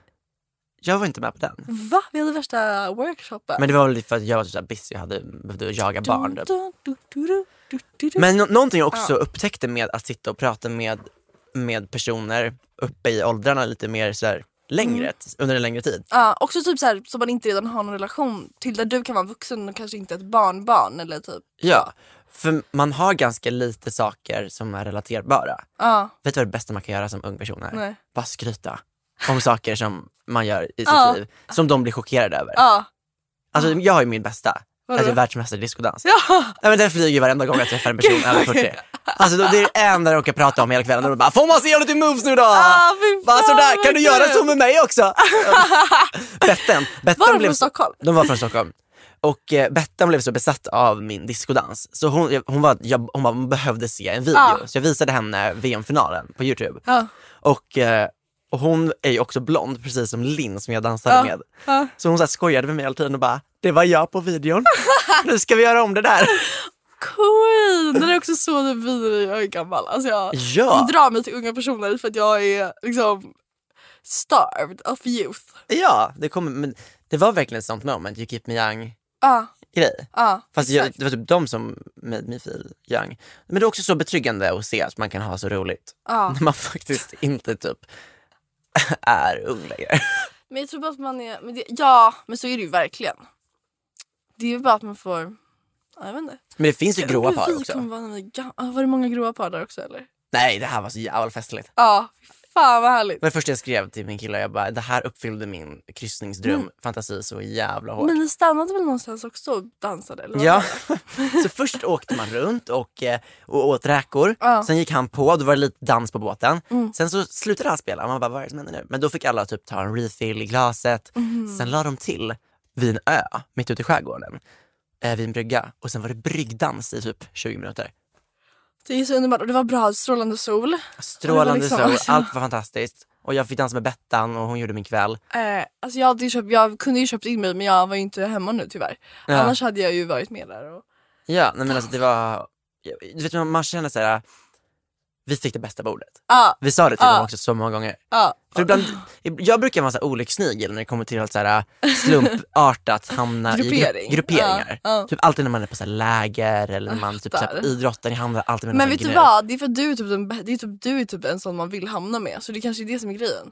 Jag var inte med på den. Va? Vi hade värsta workshopen. Men det var väl för att jag var så busy och hade behövde jaga barn. typ. Men nå- någonting jag också upptäckte med att sitta och prata med, med personer uppe i åldrarna lite mer så här, längre, Mm. under en längre tid. Ja, också typ så här, som man inte redan har någon relation till där du kan vara vuxen och kanske inte ett barnbarn eller typ. Ja, för man har ganska lite saker som är relaterbara. Ja. Vet du vad det bästa man kan göra som ung person är? Nej. Bara skryta om saker som man gör i sitt Ja. liv, som de blir chockerade över. Ja. Alltså jag har ju min bästa, Vadå? är världsmästare i discodans. Ja. Nej, men den flyger ju varenda gång jag träffar en person över 40. Alltså det är det enda jag kan prata om hela kvällen. Och de bara, får man se lite moves nu då? Ah, bara sådär, kan du göra kul." så med mig också? Betten, Betten Var de blev från så- Stockholm? De var från Stockholm. Och eh, Bettan blev så besatt av min discodans så hon, hon, var, jag, hon, bara, hon behövde se en video. Ah. Så jag visade henne VM-finalen på Youtube. Ja. Och, eh, och hon är ju också blond precis som Linn som jag dansade Ja. med. Ja. Så hon så här skojade med mig hela tiden och bara, det var jag på videon. nu ska vi göra om det där. Queen! Den är också så blir när jag är gammal. Alltså jag, Ja. jag drar mig till unga personer för att jag är liksom starved of youth. Ja, det, kommer, men det var verkligen ett sånt moment, you keep me young Ja, grej. ja. Fast jag, det var typ de som made me feel young. Men det är också så betryggande att se att man kan ha så roligt. Ja. När man faktiskt inte typ är ung längre. Men jag tror bara att man är... Men det, ja, men så är det ju verkligen. Det är ju bara att man får... Ja, jag vet inte. Men det finns ju gråa par också. vara Var det många gråa par där också eller? Nej, det här var så jävla festligt. Ja, fan vad härligt. Det första jag skrev till min kille, jag bara, det här uppfyllde min kryssningsdröm, Mm. fantasi så jävla hårt. Men ni stannade väl någonstans också och dansade? Eller Ja, så först åkte man runt och, eh, och åt räkor, Ja. Mm. sen gick han på, då var det lite dans på båten. Sen så slutade han spela, man bara vad är det som händer nu? Men då fick alla typ ta en refill i glaset, Mhm. sen la de till vid en ö mitt ute i skärgården, eh, vid en brygga och sen var det bryggdans i typ 20 minuter. Det är så underbart och det var bra, strålande sol. Strålande liksom- sol, alltså- allt var fantastiskt. Och jag fick dansa med Bettan och hon gjorde min kväll. Eh, alltså jag, hade köpt, jag kunde ju köpt in mig men jag var ju inte hemma nu tyvärr. Ja. Annars hade jag ju varit med där. Och... Ja, nej men alltså det var, du vet man känner såhär, vi fick det bästa bordet. Ah, Vi sa det till Ja. dem också så många gånger. ah. För ibland, jag brukar vara så olyckssnigel när det kommer till att så här, slumpartat hamna i Gruppering. gru- grupperingar. Typ alltid när man är på så här läger eller när man typ så här, idrotten, jag hamnar alltid med Men vet du vad? Det är för att du är, typ den, det är typ, du är typ en sån man vill hamna med. Så det kanske är det som är grejen.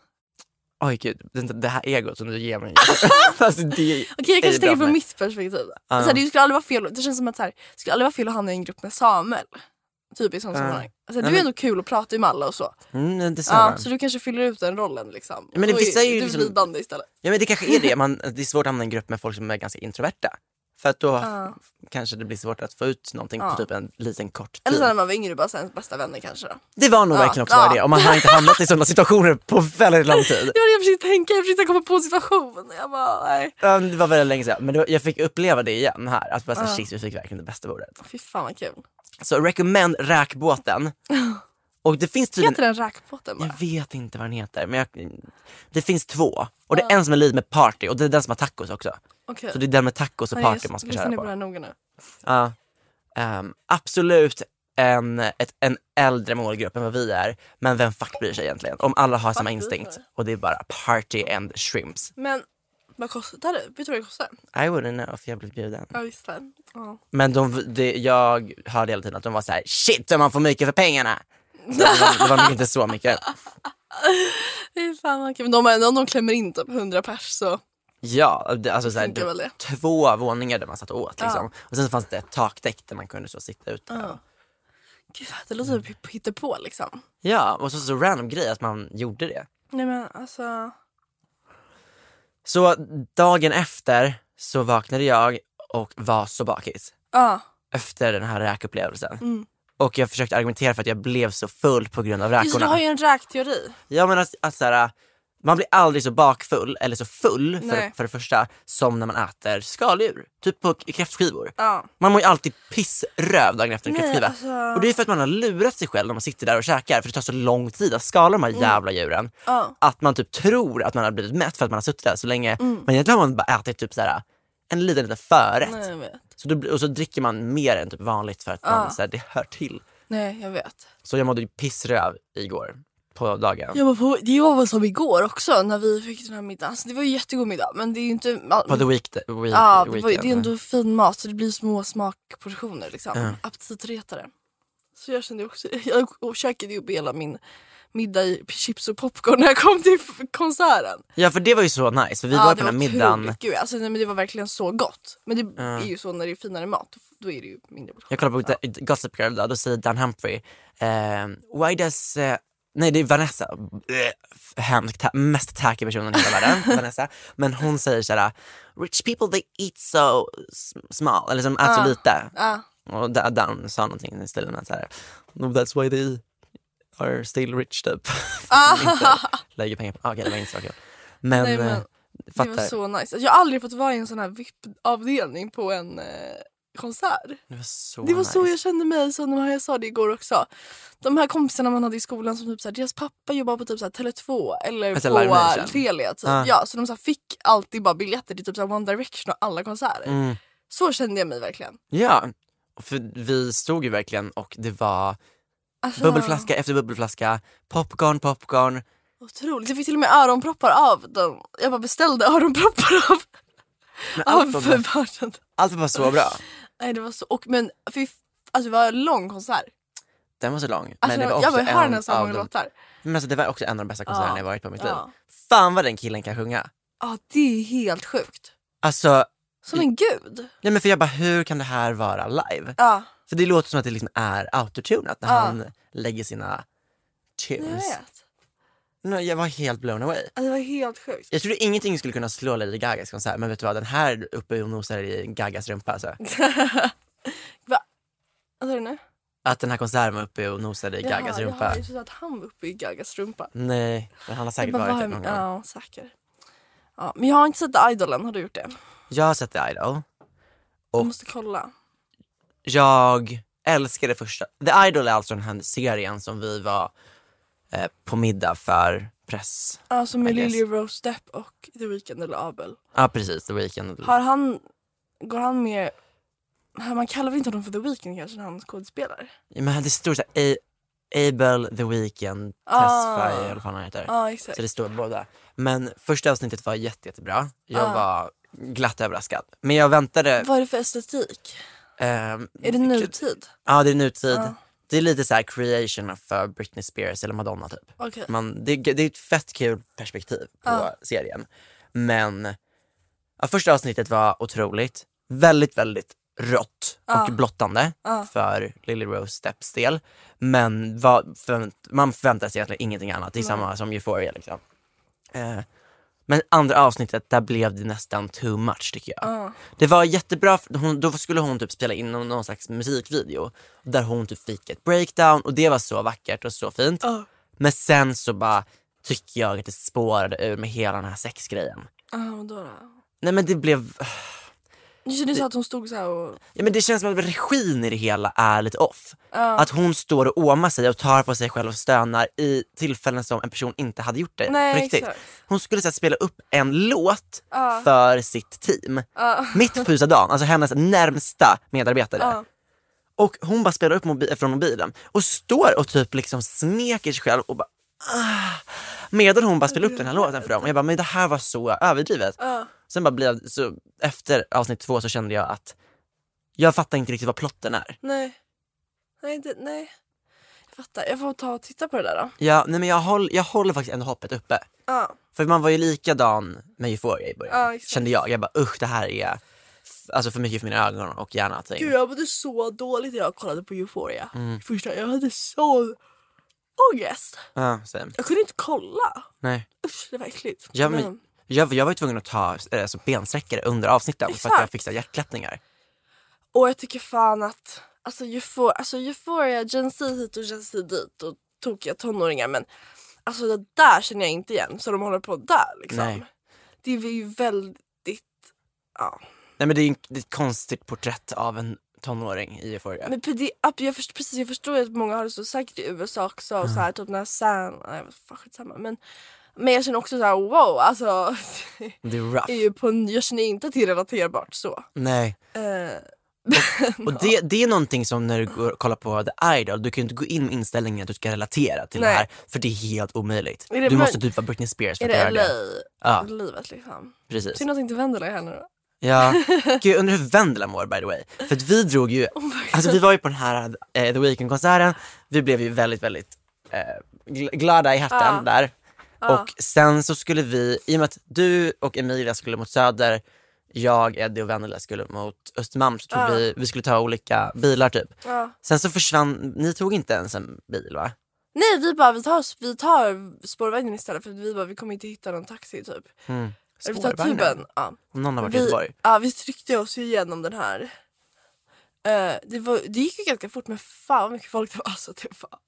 Oj gud, det, det här egot som du ger mig. alltså, Okej jag kanske tänker från mitt perspektiv. Ja. Så här, det skulle aldrig vara fel, det känns som att så här, det skulle aldrig vara fel att hamna i en grupp med Samuel. Typ i sånt Ja. sammanhang. Alltså, du är ändå kul och pratar med alla och så. Mm, det Ja, så du kanske fyller ut den rollen liksom. Men det- vissa är ju du liksom- lidande istället. Ja men det kanske är det, man, det är svårt att hamna i en grupp med folk som är ganska introverta. För att då Ja. kanske det blir svårt att få ut någonting Ja. på typ en liten kort Eller tid. så när man var yngre bara sen bästa vänner kanske då. Det var nog Ja, verkligen också ja. det och man har inte hamnat i sådana situationer på väldigt lång tid. Det var det jag försökte tänka, jag försökte komma på en situation. Jag bara nej. Ja, det var väldigt länge sedan, men var, jag fick uppleva det igen här. Att bara Ja. shit, vi fick verkligen det bästa bordet. Fy fan vad kul. Så recommend räkbåten. Och det finns tydligen, Heter den räkbåten bara? jag vet inte vad den heter, men jag, det finns två. Och det är en som är lite med party och det är den som har tacos också. Okej. Så det är den med tacos och Ja, party just- man ska lyssna köra på här noga nu. Ja. Ehm, absolut en, ett, en äldre målgrupp än vad vi är, men vem fuck bryr sig egentligen? Om alla har samma bryr sig. instinkt och det är bara party and shrimps. Men vad kostar det? Vet du vad det kostar? I wouldn't know if jag blev bjuden. Ja just det. Ja. Men de, det, jag hörde hela tiden att de var så här: shit vad man får mycket för pengarna. Det, var, det var nog inte så mycket. Fan vad kul. Men de, om de klämmer in typ 100 pers så Ja, det, alltså så här, funkar väl det. två våningar där man satt åt liksom. Ja. Och sen så fanns det ett takdäck där man kunde så sitta ute. Ja. Gud, det låter typ hittepå liksom. Ja, och så, så random grej att man gjorde det. Nej men alltså. Så dagen efter så vaknade jag och var så bakis. Ja. Efter den här räkupplevelsen. Mm. Och jag försökte argumentera för att jag blev så full på grund av Just det, du räkorna. har ju en räkteori. Ja men att, att så här, man blir aldrig så bakfull eller så full för, Nej. för det första som när man äter skaldjur. Typ på kräftskivor. Ja. Man mår ju alltid pissröv dagen efter en Nej, kräftskiva. alltså- Och det är för att man har lurat sig själv när man sitter där och käkar för det tar så lång tid att skala de här jävla djuren. Mm. Ja. Att man typ tror att man har blivit mätt för att man har suttit där så länge. Men egentligen har man bara ätit typ så här, en liten, liten förrätt. Nej jag vet. Så då, och så dricker man mer än typ vanligt för att man, så här, det hör till. Nej jag vet. Så jag mådde ju pissröv igår på dagen. Jag var på, det var väl som igår också när vi fick den här middagen. Alltså, det var ju jättegod middag men det är ju inte... På the week, week, Ja, det, var, det är ändå fin mat så det blir små smakportioner liksom. Ja. Aptitretare. Så jag kände också, jag käkade ju upp hela min middag i chips och popcorn när jag kom till konserten. Ja för det var ju så nice, för vi ja, var på den här middagen. Gud, alltså, nej, men det var verkligen så gott. Men det Ja. är ju så när det är finare mat, då- är det ju mindre portioner. Jag kollar på ja. Gossip Girl då, då säger Dan Humphrey, eh, why does, eh, nej det är Vanessa, hemskt, mest tacky personen i hela världen, Vanessa. Men hon säger såhär, rich people they eat so small, eller som äter så Ja. lite. Ja. Och Da- Dan sa någonting i stilen att såhär, no, that's why they are still rich typ. Inte lägger pengar på, okej det var inte så kul. Men, Nej, men eh, Det var så nice. Alltså, Jag har aldrig fått vara i en sån här VIP-avdelning på en eh, konsert. Det var så Det var nice. så jag kände mig, så när jag sa det igår också. De här kompisarna man hade i skolan som typ såhär, deras pappa jobbar på typ såhär Tele2 eller Alltså på Telia typ. Ah. Ja, så de såhär, fick alltid bara biljetter till typ såhär One Direction och alla konserter. Mm. Så kände jag mig verkligen. Ja, för vi stod ju verkligen och det var Alltså, bubbelflaska efter bubbelflaska, popcorn, popcorn. Otroligt. Jag fick till och med öronproppar av dem. Jag bara beställde öronproppar av, av allt, var bara, bartendern. allt var bara så bra. Nej det var så, och men fy, alltså det var en lång konsert. Den var så lång. Alltså, men det var jag bara hör en så många de, låtar. men alltså, det var också en av de bästa konserterna Ja. jag varit på i mitt liv. Ja. Fan vad den killen kan sjunga. Ja det är helt sjukt. Alltså, Som en gud. nej men för jag bara hur kan det här vara live? Ja. För det låter som att det liksom är autotunat när Ja. han lägger sina Jag tunes. Nej, Jag var helt blown away. Alltså, det var helt sjukt. Jag trodde ingenting skulle kunna slå Lady Gagas konsert men vet du vad, den här uppe och nosar i Gagas rumpa alltså. Va? Vad sa du nu? Att den här konserten var uppe och nosade i Gagas Jaha, rumpa. jaha, Jag trodde att han var uppe i Gagas rumpa. Nej, men han har säkert bara, varit det någon gång. Ja, säker. Ja, men jag har inte sett The Idol än, har du gjort det? Jag har sett The Idol. Och- måste kolla. Jag älskar det första. The Idol är alltså den här serien som vi var eh, på middag för press. Alltså med I guess. Lily Rose Depp och The Weeknd eller Abel. Ja precis, The Weeknd. Har han, går han med, man kallar väl inte honom för The Weeknd kanske när han skådespelar? Ja, Men det står A- Abel, The Weeknd, Ah. Tesfaye eller vad han heter. Ja exakt. Så det står båda. Men första avsnittet var jätte, jättebra. Jag Ah. var glatt överraskad. Men jag väntade. Vad är det för estetik? ehm, Är det nutid? Ja det är nutid. Det är lite så här creation för Britney Spears eller Madonna typ. Okej. Man, det, det är ett fett kul perspektiv på Ja. serien. Men ja, första avsnittet var otroligt. Väldigt, väldigt rått Ja. och blottande Ja. för Lily Rose Stepps del. Men vad, förvänt, man förväntar sig egentligen ingenting annat. Det är Nej. samma som Euphoria liksom. Eh, men andra avsnittet, där blev det nästan too much tycker jag. Ja. Det var jättebra, hon, då skulle hon typ spela in någon, någon slags musikvideo där hon typ fick ett breakdown och det var så vackert och så fint. Ja. Men sen så bara tycker jag att det spårade ur med hela den här sexgrejen. Ja, vadå då? Nej men det blev, Det, du sa att hon stod så här och... ja men det känns som att regin i det hela är lite off. Ja. Att hon står och åmar sig och tar på sig själv och stönar i tillfällen som en person inte hade gjort det Nej, riktigt. exakt. Hon skulle så här, spela upp en låt Ja. för sitt team. Ja. Mitt på ljusa dagen, alltså hennes närmsta medarbetare. Och hon bara spelar upp mobi- från mobilen och står och typ liksom smeker sig själv och bara ah, Medan hon bara spelar upp den här låten för dem och jag bara men det här var så överdrivet. Ja. Sen bara blev så efter avsnitt två så kände jag att jag fattar inte riktigt vad plotten är. Nej. Nej, det, nej. Jag fattar. Jag får ta och titta på det där då. Ja, nej men jag, håll, jag håller faktiskt ändå hoppet uppe. Ja. För man var ju likadan med Euphoria i början. Ja, exakt. kände jag. Jag bara usch det här är alltså för mycket för mina ögon och hjärna. Gud jag mådde så dåligt när jag kollade på Euphoria. Mm. Första, jag hade så ångest. Ja, same. Jag kunde inte kolla. Nej. Usch det var äckligt. Jag, men, jag, jag var ju tvungen att ta eh, alltså, bensträckare under avsnitten för att jag Exakt. fick så hjärtklappningar. Och jag tycker fan att alltså, Euphoria, alltså Euphoria, Gen Z hit och Gen Z dit och tokiga tonåringar men alltså det där känner jag inte igen så de håller på där liksom. Nej. Det är ju väldigt, ja. Nej men det är ju det är ett konstigt porträtt av en tonåring i Euphoria. Men det, jag, förstår, precis, jag förstår att många har det så säkert i USA också och så här, typ när Sam, nej fan skitsamma men men jag känner också så här: wow alltså Det är rough. är ju på, jag känner inte att det är relaterbart så. Nej. Eh, Och det, det är någonting som när du går och kollar på The Idol, du kan ju inte gå in med inställningen att du ska relatera till Nej. det här för det är helt omöjligt. Är du måste typ vara Britney Spears för är att göra det LA? det. Ja. Livet liksom. Precis. Synd att inte Vendela är här nu då. Ja, Gud, jag undrar hur Vendela mår by the way. För att vi drog ju, Oh alltså vi var ju på den här eh, The Weeknd-konserten, vi blev ju väldigt, väldigt eh, gl- glada i hatten Ja. där. Ja. Och sen så skulle vi, i och med att du och Emilia skulle mot Söder, jag, Eddie och Vendela skulle mot Östermalm så tog Ja. vi, vi skulle ta olika bilar typ. Sen så försvann, ni tog inte ens en bil va? Nej vi bara vi tar, vi tar spårvagnen istället för att vi bara vi kommer inte hitta någon taxi typ. Mm. Eller vi tar Spårvagnen? tuben. Ja. Om någon har varit i Vi, Göteborg. ja, vi tryckte oss ju igenom den här. Eh, det, var, det gick ju ganska fort men fan vad mycket folk det var. Alltså, det var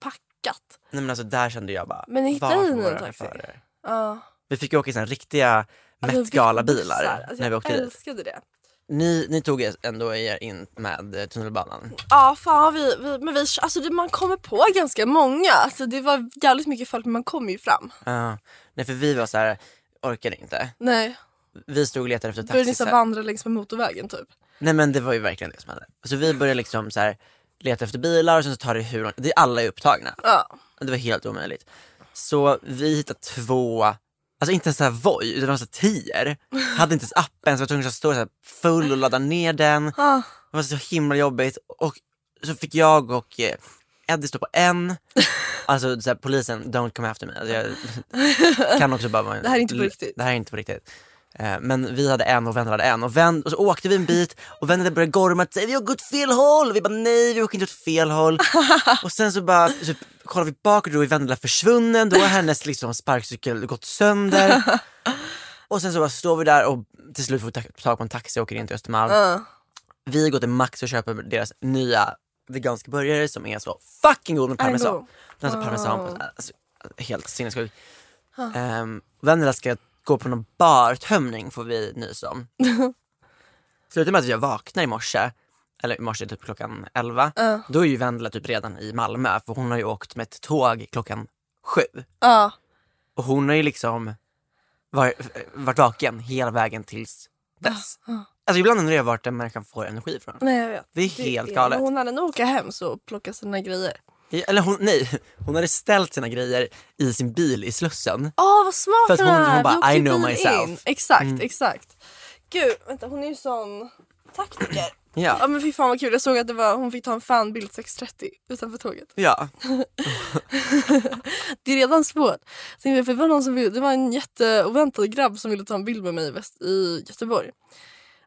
packat. Nej men alltså där kände jag bara, Men ni var någon våra taxi? chaufförer? Ja. Vi fick ju åka i såna riktiga Alltså, Met Gala-bilar. Alltså, när vi jag åkte dit. älskade det. Ni, ni tog ändå er in med eh, tunnelbanan. Ja fan vi, vi, men vi, alltså det, man kommer på ganska många. Alltså, det var jävligt mycket folk men man kommer ju fram. Ja. nej för vi var så här, orkade inte. Nej, Vi stod och letade efter började ni taxi. så här här. vandra längs med motorvägen typ? Nej men det var ju verkligen det som hände. Så vi började liksom så här, leta efter bilar och sen så tar det hur lång det är alla är upptagna. Ja. Det var helt omöjligt. Så vi hittade två, alltså inte ens så här Voi, utan det var så här tior. Hade inte ens appen så jag var tvungen att stå så här full och ladda ner den. Ah. Det var så himla jobbigt och så fick jag och eh, Eddie stå på en, alltså så här, polisen don't come after me. Alltså, jag kan också bara vara Det här är inte på riktigt. Det här är inte på riktigt. Eh, Men vi hade en och Vendela hade en och, Ven- och så åkte vi en bit och Vendela började gorma säga vi har gått fel håll och vi bara nej vi åker inte åt fel håll. och sen så bara så kollade vi bak och då är Vendela försvunnen, då har hennes liksom sparkcykel gått sönder. och sen så bara står vi där och till slut får vi ta- tag på en taxi och åker in till Östermalm. Vi går till Max och köper deras nya veganska burgare som är så fucking god med parmesan. Den har så parmesan på, alltså, helt sinnessjuk. Um, Vendela ska gå på någon bartömning får vi nys om. Slutar med att jag vaknar i morse, eller i morse typ klockan 11, då är ju Vendela typ redan i Malmö för hon har ju åkt med ett tåg klockan sju. Ja. Och hon har ju liksom varit, varit vaken hela vägen tills dess. Alltså ibland undrar jag vart en människa får energi ifrån. Nej jag vet. Det är helt galet. Men hon hade nog åka hem så och plocka sina grejer. I- Eller hon, nej, hon hade ställt sina grejer i sin bil i Slussen. Åh vad smart För att hon- är. hon bara, I know myself. in. Exakt, exakt. Gud, vänta hon är ju sån taktiker. Ja Ja, men fy fan vad kul, jag såg att det var, hon fick ta en fanbild 6.30 utanför tåget. ja. Det är redan svårt. För det, var någon som ville, det var en jätteoväntad grabb som ville ta en bild med mig i, väst, i Göteborg.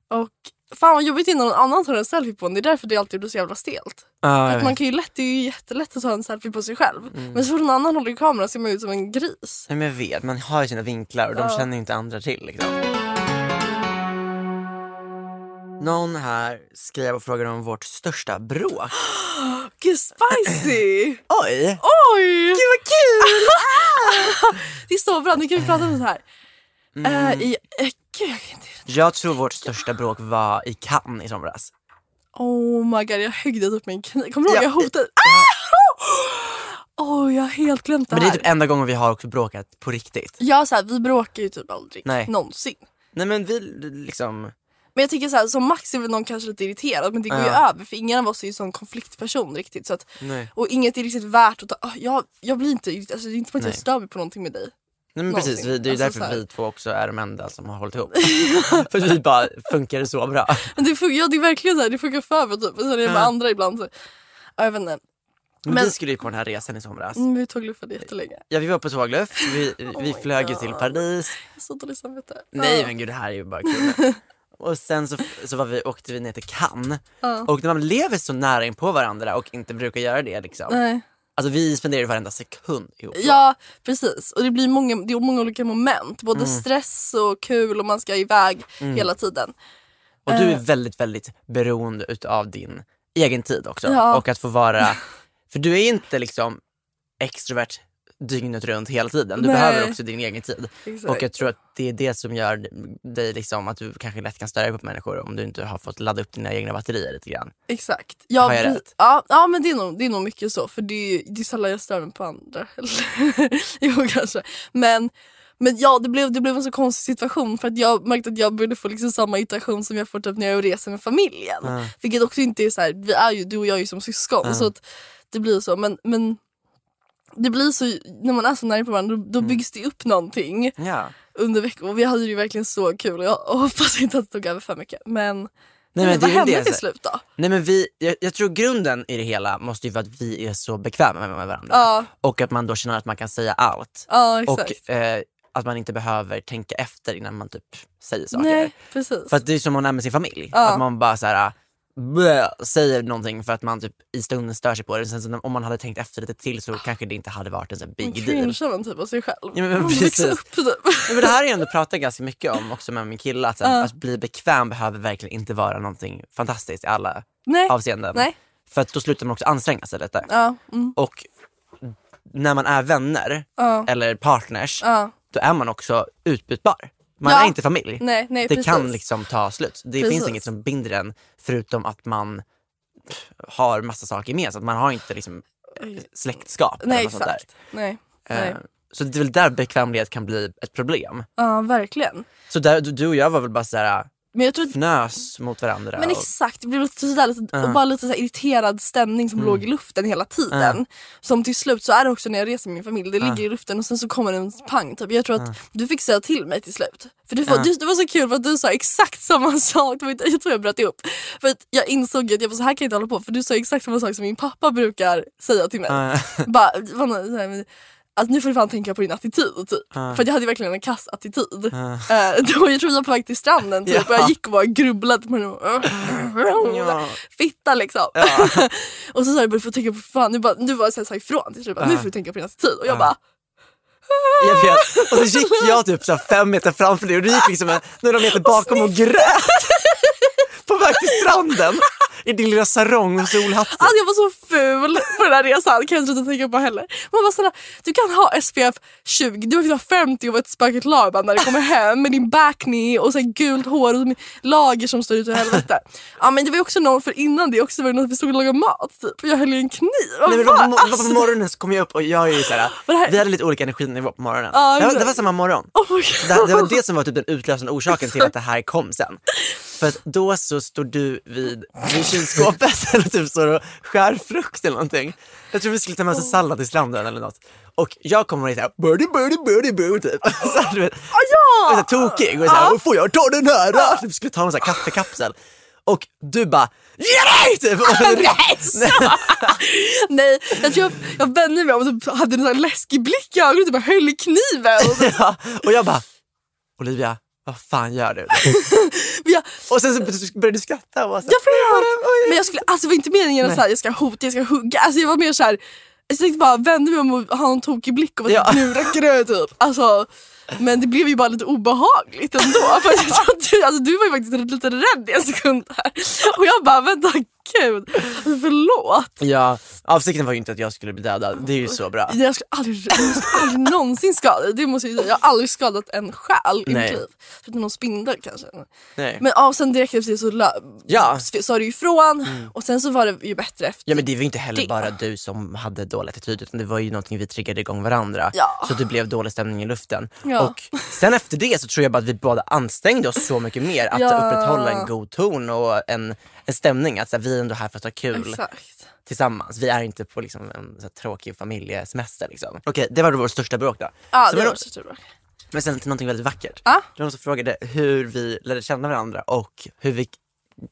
Och fan vad jobbigt innan någon annan tar en selfie på en. Det är därför det alltid blir så jävla stelt. För jag att man. Mm. kan ju lätt, det är ju jättelätt att ta en selfie på sig själv. Men så fort någon annan håller i kameran ser man ut som en gris. Nej, men jag vet, man har ju sina vinklar och de Ja. känner inte andra till. Liksom. Någon här skrev och frågade om vårt största bråk. Gud spicy! Oj! Oj! Gud vad kul! det är så bra, nu kan vi prata om det här. Mm. Eh, i, gud jag kan inte. Jag tror vårt största bråk var i Cannes i somras. Oh my god jag högde upp min kniv. Kommer du ihåg Ja. jag hotade? Åh oh, jag har helt glömt det Men det är här. typ enda gången vi har också bråkat på riktigt. Ja så här, vi bråkar ju typ aldrig. Nej. Någonsin. Nej men vi liksom, Men jag tycker så här, som Max är väl någon kanske lite irriterad men det går ju Ja. över för ingen av oss är ju sån konfliktperson riktigt. Så att, och inget är riktigt värt att ta, jag, jag blir inte, alltså, det är inte som att jag stör mig på någonting med dig. Nej men precis, vi, det är Alltså, därför här. vi två också är de enda som har hållit ihop. För vi bara funkar så bra. Men det funkar, ja, det är verkligen så här, det funkar för mig typ. Och sen är det med andra ibland så, ja, jag vet inte. Men, Men- vi skulle ju på den här resan i somras. Mm, vi tog luffade jättelänge. Ja vi var på tågluff, vi, Oh vi my flög ju till Paris. Så dåligt samvete. Nej men gud det här är ju bara kul. Och sen så, så var vi, åkte vi ner till Cannes. Och när man lever så nära in på varandra och inte brukar göra det liksom. Nej. Alltså vi spenderar varenda sekund ihop. Ja precis och det blir många, det är många olika moment. Både Mm. stress och kul och man ska iväg hela tiden. Och du är Eh. väldigt, väldigt beroende utav din egen tid också. Ja. Och att få vara, för du är inte liksom extrovert dygnet runt hela tiden. Du Nej. behöver också din egen tid. Exakt. Och jag tror att det är det som gör dig liksom att du kanske lätt kan störa dig på människor om du inte har fått ladda upp dina egna batterier lite grann. Exakt. Ja, Har jag rätt? Ja, ja men det är, nog, det är nog mycket så för det är, det är sällan jag stör mig på andra. jo kanske. Men, men ja det blev, det blev en så konstig situation för att jag märkte att jag började få liksom samma irritation som jag får typ när jag reser med familjen. Vilket också inte är så här, vi är ju, du och jag är ju som syskon så att det blir så men, men det blir så, när man är så nära på varandra då, då Mm. byggs det upp någonting Ja. under veckan och vi hade ju verkligen så kul och jag hoppas inte att det tog över för mycket. Men, Nej, men det vad hände det, till slut då? Nej men vi, jag, jag tror grunden i det hela måste ju vara att vi är så bekväma med varandra. Ja, Och att man då känner att man kan säga allt. ja exakt. Och eh, att man inte behöver tänka efter innan man typ säger saker. Nej precis. För att det är som man är med sin familj. Att man bara så här, bleh, säger någonting för att man typ i stunden stör sig på det. Sen så om man hade tänkt efter lite till så kanske det inte hade varit en sån big deal. cringear man typ av sig själv. Ja, men Man precis. upp typ. Ja, men det här är ju ändå pratat ganska mycket om också med min kille. Att, här, att bli bekväm behöver verkligen inte vara någonting fantastiskt i alla Nej. avseenden. Nej. För att då slutar man också anstränga sig lite. Ja, mm, Och när man är vänner Ja. eller partners, då är man också utbytbar. Man Ja. är inte familj. Nej, nej, det precis. kan liksom ta slut. Det Precis. finns inget som binder en förutom att man har massa saker gemensamt. Man har inte liksom släktskap. eller Nej något där. exakt. Nej. Eh, Nej. Så det är väl där bekvämlighet kan bli ett problem. Ja verkligen. Så där, du, och jag var väl bara sådär Men jag tror fnös mot varandra. men och- exakt, det blev lite, sådär, lite, och bara lite så här irriterad stämning som låg i luften hela tiden. Som till slut så är det också när jag reser med min familj, det ligger i luften och sen så kommer en pang. Typ. Jag tror att du fick säga till mig till slut. För du, du, det var så kul för att du sa exakt samma sak. Jag tror jag bröt ihop. För att jag insåg att jag var så här kan jag inte hålla på för du sa exakt samma sak som min pappa brukar säga till mig. Bara, vad nå- så här, men- att nu får du fan tänka på din attityd typ. För att jag hade verkligen en kass attityd. Eh, då jag tror jag var på väg till stranden typ, och jag Ja. gick och bara grubblade på den. Ja. Fitta liksom. och så sa jag bara, du får tänka på fan, nu, bara, nu var jag så här, sa ifrån till slut. Bara, Nu får du tänka på din attityd. Och jag bara, Jag vet. Och så gick jag typ så fem meter framför dig och du gick liksom några meter bakom och grät. På väg till stranden. I din lilla sarong och solhatt. Alltså jag var så ful på den här resan, kan jag sluta tänka på heller. Man bara du kan ha SPF 20, du har 50 och vara ett spökigt laban när du kommer hem med din backney och så gult hår och lager som står ut i helvete. Ja men det var också någon, för innan det också var det någon vi stod och lagade mat typ och jag höll i en kniv. Nej, men det var, på, var på morgonen så kom jag upp och jag är ju såhär, vi hade lite olika energinivå på morgonen. Ja, det, var, det var samma morgon. Oh Det, det var det som var typ den utlösande orsaken till att det här kom sen. För att då så står du vid, vid kylskåpet eller typ står och skär frukt eller någonting. Jag tror vi skulle ta med oss sallad till stranden eller något. Och jag kommer och är såhär birdie birdie birdie boo typ. Så här, du vet, ja! jag är så här tokig och är såhär, får jag ta den här? Typ skulle ta någon här kaffekapsel. Och du bara, ge dig! Typ. Nej, Nej, jag tror jag, jag vände mig om och hade en sån här läskig blick i ögonen och typ bara höll i kniven. Och så- ja, och jag bara, Olivia, vad fan gör du? Jag, Och sen så började du skratta och så här, Jag vet! Men jag skulle, alltså det var inte meningen att så här, jag ska hota, jag ska hugga. Alltså jag var mer såhär, jag tänkte bara vända mig om och ha en tokig blick och vara Ja. nu räcker det typ. Alltså, men det blev ju bara lite obehagligt ändå. För jag tror du, alltså, du var ju faktiskt lite rädd i en sekund här. Och jag bara vänta gud, förlåt. Ja, avsikten var ju inte att jag skulle bli dödad. Det är ju så bra. Jag skulle aldrig, jag skulle aldrig någonsin skada det måste jag, säga. jag har aldrig skadat en själ i mitt liv. Förutom någon spindel kanske. Nej. Men ja, sen direkt efter det så Ja. sa du ifrån och sen så var det ju bättre efter. Ja men det var ju inte heller Det. bara du som hade dålig attityd utan det var ju någonting vi triggade igång varandra. Ja. Så det blev dålig stämning i luften. Ja. Och sen efter det så tror jag bara att vi båda anstängde oss så mycket mer att Ja. upprätthålla en god ton och en, en stämning. Att så här, vi är ändå här för att ha kul Exakt. tillsammans. Vi är inte på liksom, en så här, tråkig familjesemester. Liksom. Okej, det var vår största bråk då. Ja, Så det var var så tur. Men sen till någonting väldigt vackert. Ja. Det var någon som frågade hur vi lärde känna varandra och hur vi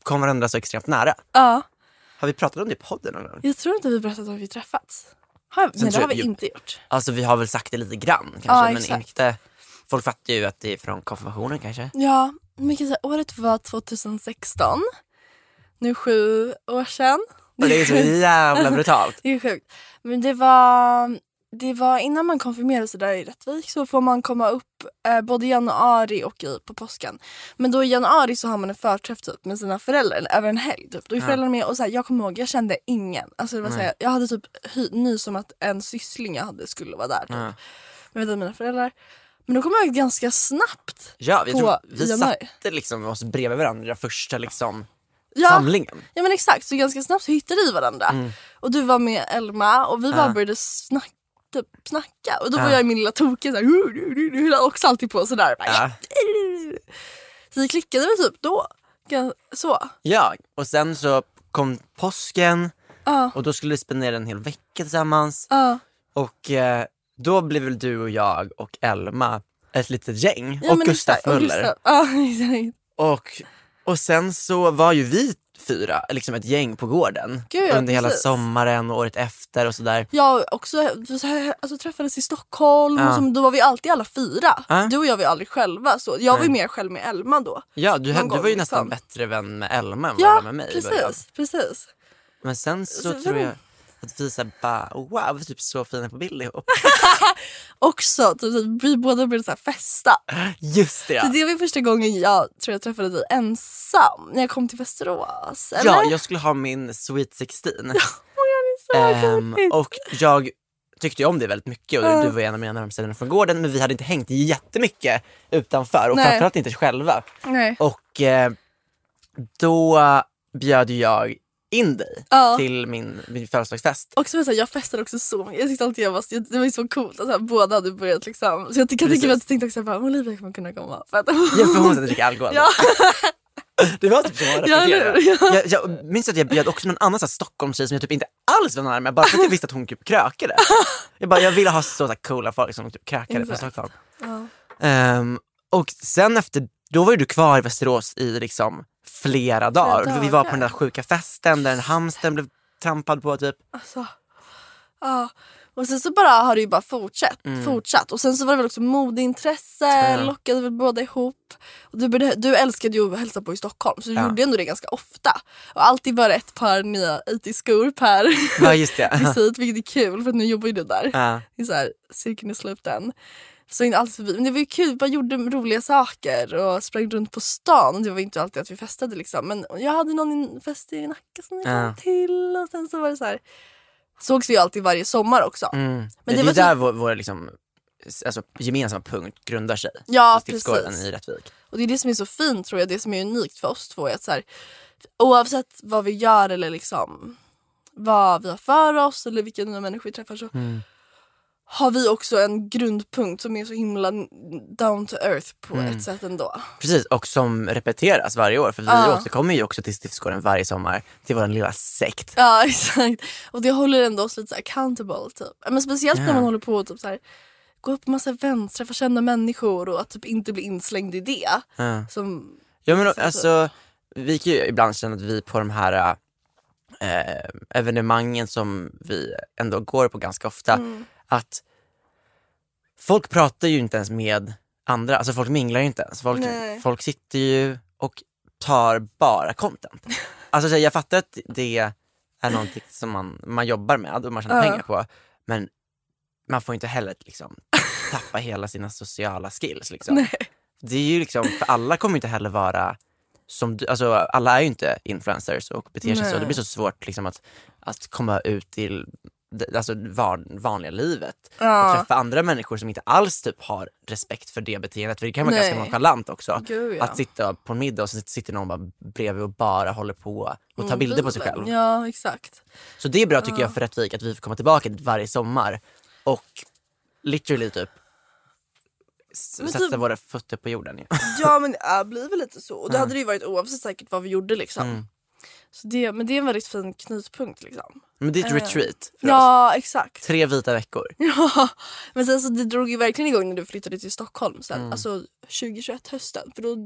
kom varandra så extremt nära. Ja, Har vi pratat om det i podden någon gång? jag tror inte vi berättat om vi träffats. Har, nej, det har vi jag- inte gjort. Alltså vi har väl sagt det lite grann kanske Ja, men exakt. inte Folk fattar ju att det är från konfirmationen kanske. Ja, Men kan säga, året var 2016. Nu sju år sedan. Och det är så jävla brutalt. Det är sjukt. Men det var, det var innan man konfirmerade sig där i Rättvik så får man komma upp eh, både i januari och i, på påsken. Men då i januari så har man en förträff typ, med sina föräldrar över en helg. Typ. Då är föräldrarna med och så här, jag kommer ihåg jag kände ingen. Alltså, det var så här, jag hade typ hy- nys om att en syssling jag hade skulle vara där. Typ. Ja. Vet, mina föräldrar. Men då kom jag ganska snabbt. Ja, vi, På tror, vi januari. satte liksom oss bredvid varandra första liksom, Ja, samlingen. ja men exakt, så ganska snabbt så hittade vi varandra. Mm. Och du var med Elma och vi bara Ja. började snacka. Typ, snacka. Och då var Ja. jag i min lilla tokiga såhär, höll också alltid på sådär. Bara, Ja. Så vi klickade väl typ då. Så. Ja, och sen så kom påsken Ja. och då skulle vi spendera en hel vecka tillsammans. Ja. Och eh, då blev väl du och jag och Elma ett litet gäng. Ja, och Gustaf exakt, och. Gustav. Exakt. Och, och sen så var ju vi fyra, liksom ett gäng på gården. Gud, ja, under hela precis. sommaren och året efter och sådär. Jag också alltså, träffades i Stockholm Ja. och så, då var vi alltid alla fyra. Ja. Du och jag var ju aldrig själva. Så. Jag var ju Nej. mer själv med Elma då. Ja, du, du gång var ju nästan liksom. bättre vän med Elma än vad du Ja, var med mig precis. precis. Men sen så, Så- tror jag att vi så bara, wow, vi är typ så fina på bild ihop. Också typ, vi båda började så festa. Just det Så ja. det var första gången jag tror jag träffade dig ensam när jag kom till Västerås. Eller? Ja, jag skulle ha min Sweet 16. Åh, det är så Ehm, och jag tyckte ju om det väldigt mycket och du var en av mina närmaste vänner från gården men vi hade inte hängt jättemycket utanför och Nej. framförallt inte själva. Nej. Och eh, då bjöd jag in dig Ja. till min, min födelsedagsfest. Och så så här, jag festade också så mycket. Jag tyckte alltid jag var, jag- det var så coolt att så här, båda hade börjat liksom. Så jag kan tänka mig att jag tänkte också bara, Olivia kommer kunna komma. För att, Ja, för hon satt och dricker alkohol. Ja. Det var typ som att Ja, reflektera. eller hur? Ja. jag, jag minns att jag bjöd också någon annan så Stockholmstjej som jag typ inte alls var nära med bara för att jag visste att hon typ krökade. Jag, bara, jag ville ha så, så coola folk som typ krökade på Exakt. Stockholm. Ja. Ehm, och sen efter, då var ju du kvar i Västerås i liksom flera dagar. dagar. Vi var på den där sjuka festen där en hamster blev trampad på typ. Alltså, ja. Och sen så bara har det ju bara fortsatt. fortsatt. Och sen så var det väl också modeintresse, Ja. lockade väl båda ihop. Och du, började, du älskade ju att hälsa på i Stockholm så du Ja. gjorde ändå det ganska ofta. Och alltid bara ett par nya IT-skor per Ja visit vilket är kul för nu jobbar ju du där. Ja. Det är så här, cirkeln är sluten. Så inte alltid förbi. Men det var ju kul, vi bara gjorde roliga saker och sprang runt på stan. Och Det var inte alltid att vi festade liksom. Men jag hade någon fest i Nacka som jag kom Ja. till. Och sen så var det så här. Sågs vi alltid varje sommar också. Mm. Men det, det är var ju så- där vår, vår liksom, alltså, gemensamma punkt grundar sig. Ja, precis. i Rättvik. Och det är det som är så fint tror jag. Det som är unikt för oss två är att så här, oavsett vad vi gör eller liksom vad vi har för oss eller vilka nya människor vi träffar så Mm. Har vi också en grundpunkt som är så himla down to earth på Mm. ett sätt ändå. Precis, och som repeteras varje år. För vi Ja. återkommer ju också till Stiftsgården varje sommar, till vår lilla sekt. Ja exakt. Och det håller ändå oss lite så accountable typ. Men speciellt när Ja. man håller på och typ så här, gå på massa events, träffa kända människor och att typ inte bli inslängd i det. Ja. Som, Ja men Så- alltså, vi kan ju ibland känna att vi på de här eh, evenemangen som vi ändå går på ganska ofta, Mm. Att folk pratar ju inte ens med andra, alltså folk minglar ju inte ens. Folk, Nej. folk sitter ju och tar bara content. Alltså så jag fattar att det är någonting som man, man jobbar med och man tjänar Ja. pengar på, men man får inte heller liksom tappa hela sina sociala skills. Liksom. nej. Det är ju liksom, för alla kommer inte heller vara som du, alltså alla är ju inte influencers och beter sig så. Nej. Det blir så svårt liksom att, att komma ut till alltså van, vanliga livet och Ja. träffa andra människor som inte alls typ har respekt för det beteendet. För det kan vara Nej. ganska nonchalant också. Gud, ja. Att sitta på en middag och så sitter någon bara bredvid och bara håller på och tar bilder på sig själv. Mm, Ja exakt. Så det är bra tycker jag för Rättvik att vi får komma tillbaka dit varje sommar och literally typ Men sätta typ- våra fötter på jorden. ju. Ja men det blir väl lite så. Och det hade det ju varit oavsett säkert vad vi gjorde liksom. Mm. Så det, men det är en väldigt fin knutpunkt liksom. Men det är ett retreat för oss. Ja exakt. Tre vita veckor. Ja, men sen så det drog ju verkligen igång när du flyttade till Stockholm sen. Mm. Alltså 2021 hösten. För då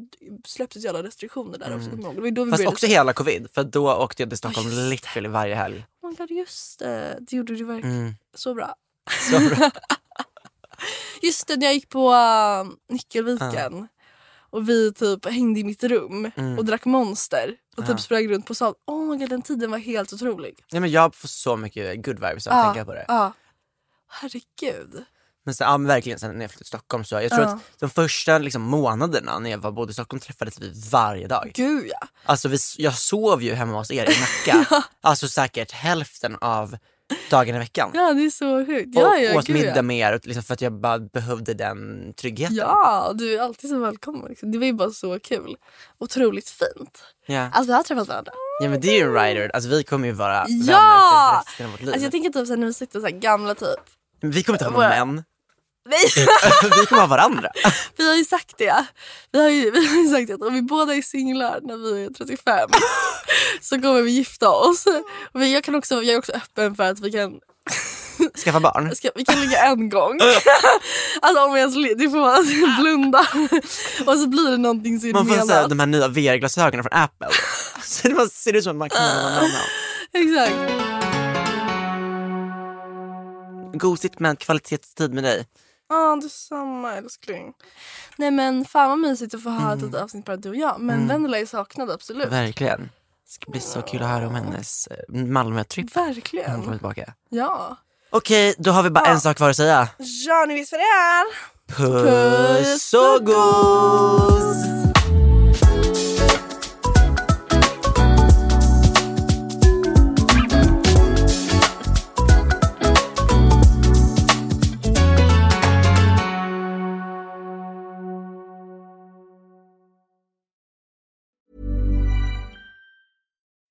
släpptes ju alla restriktioner där också. Det var ju då vi Mm. Fast började. också hela covid, för då åkte jag till Stockholm det. literally varje helg. Oh my God, just det. Det gjorde du verkligen. Mm. Så bra. Så bra. Just det, när jag gick på uh, Nyckelviken. och vi typ hängde i mitt rum och drack monster och typ sprang runt på stan. Oh my god den tiden var helt otrolig. Nej, men jag får så mycket good vibes av att tänka på det. Ja. Herregud. Men sen, ja, men verkligen, sen när jag flyttade till Stockholm så jag tror att de första liksom, månaderna när jag var bodde i Stockholm träffades vi varje dag. Gud ja. Alltså vi, jag sov ju hemma hos er i Nacka, alltså säkert hälften av dagarna i veckan. Ja det är så sjukt. Ja, och ja, åt gud, middag ja. med er liksom, för att jag bara behövde den tryggheten. Ja, du är alltid så välkommen. Liksom. Det var ju bara så kul. Otroligt fint. Ja. Alltså vi har träffat varandra. ja men det är ju rider, alltså vi kommer ju vara vänner Ja! för resten av vårt liv. Alltså jag tänker typ såhär, när vi sitter så här gamla typ. vi kommer inte ha några män, Nej, vi kommer ha varandra. vi har ju sagt det. Vi har ju, vi har ju sagt att om vi båda är singlar när vi är 35 så kommer vi gifta oss. Vi- jag, kan också, jag är också öppen för att vi kan Skaffa barn. Ska, vi kan ligga en gång. alltså om vi ens det får man alltså blunda. och så blir det någonting så det Man får menat. de här nya VR-glasögonen från Apple. Så det ser ut som att man kan annan. Exakt. Gosigt med kvalitetstid med dig. Ja detsamma älskling. Nej men fan vad mysigt att få ha ett litet avsnitt bara du och jag. Men Vendela är saknad absolut. Verkligen. Det ska bli så kul att höra om hennes eh, Malmö-tripp. när hon kommer Verkligen. tillbaka. Ja. Okej, då har vi bara en sak kvar att säga. Ja ni vet vad det är. Puss och gos!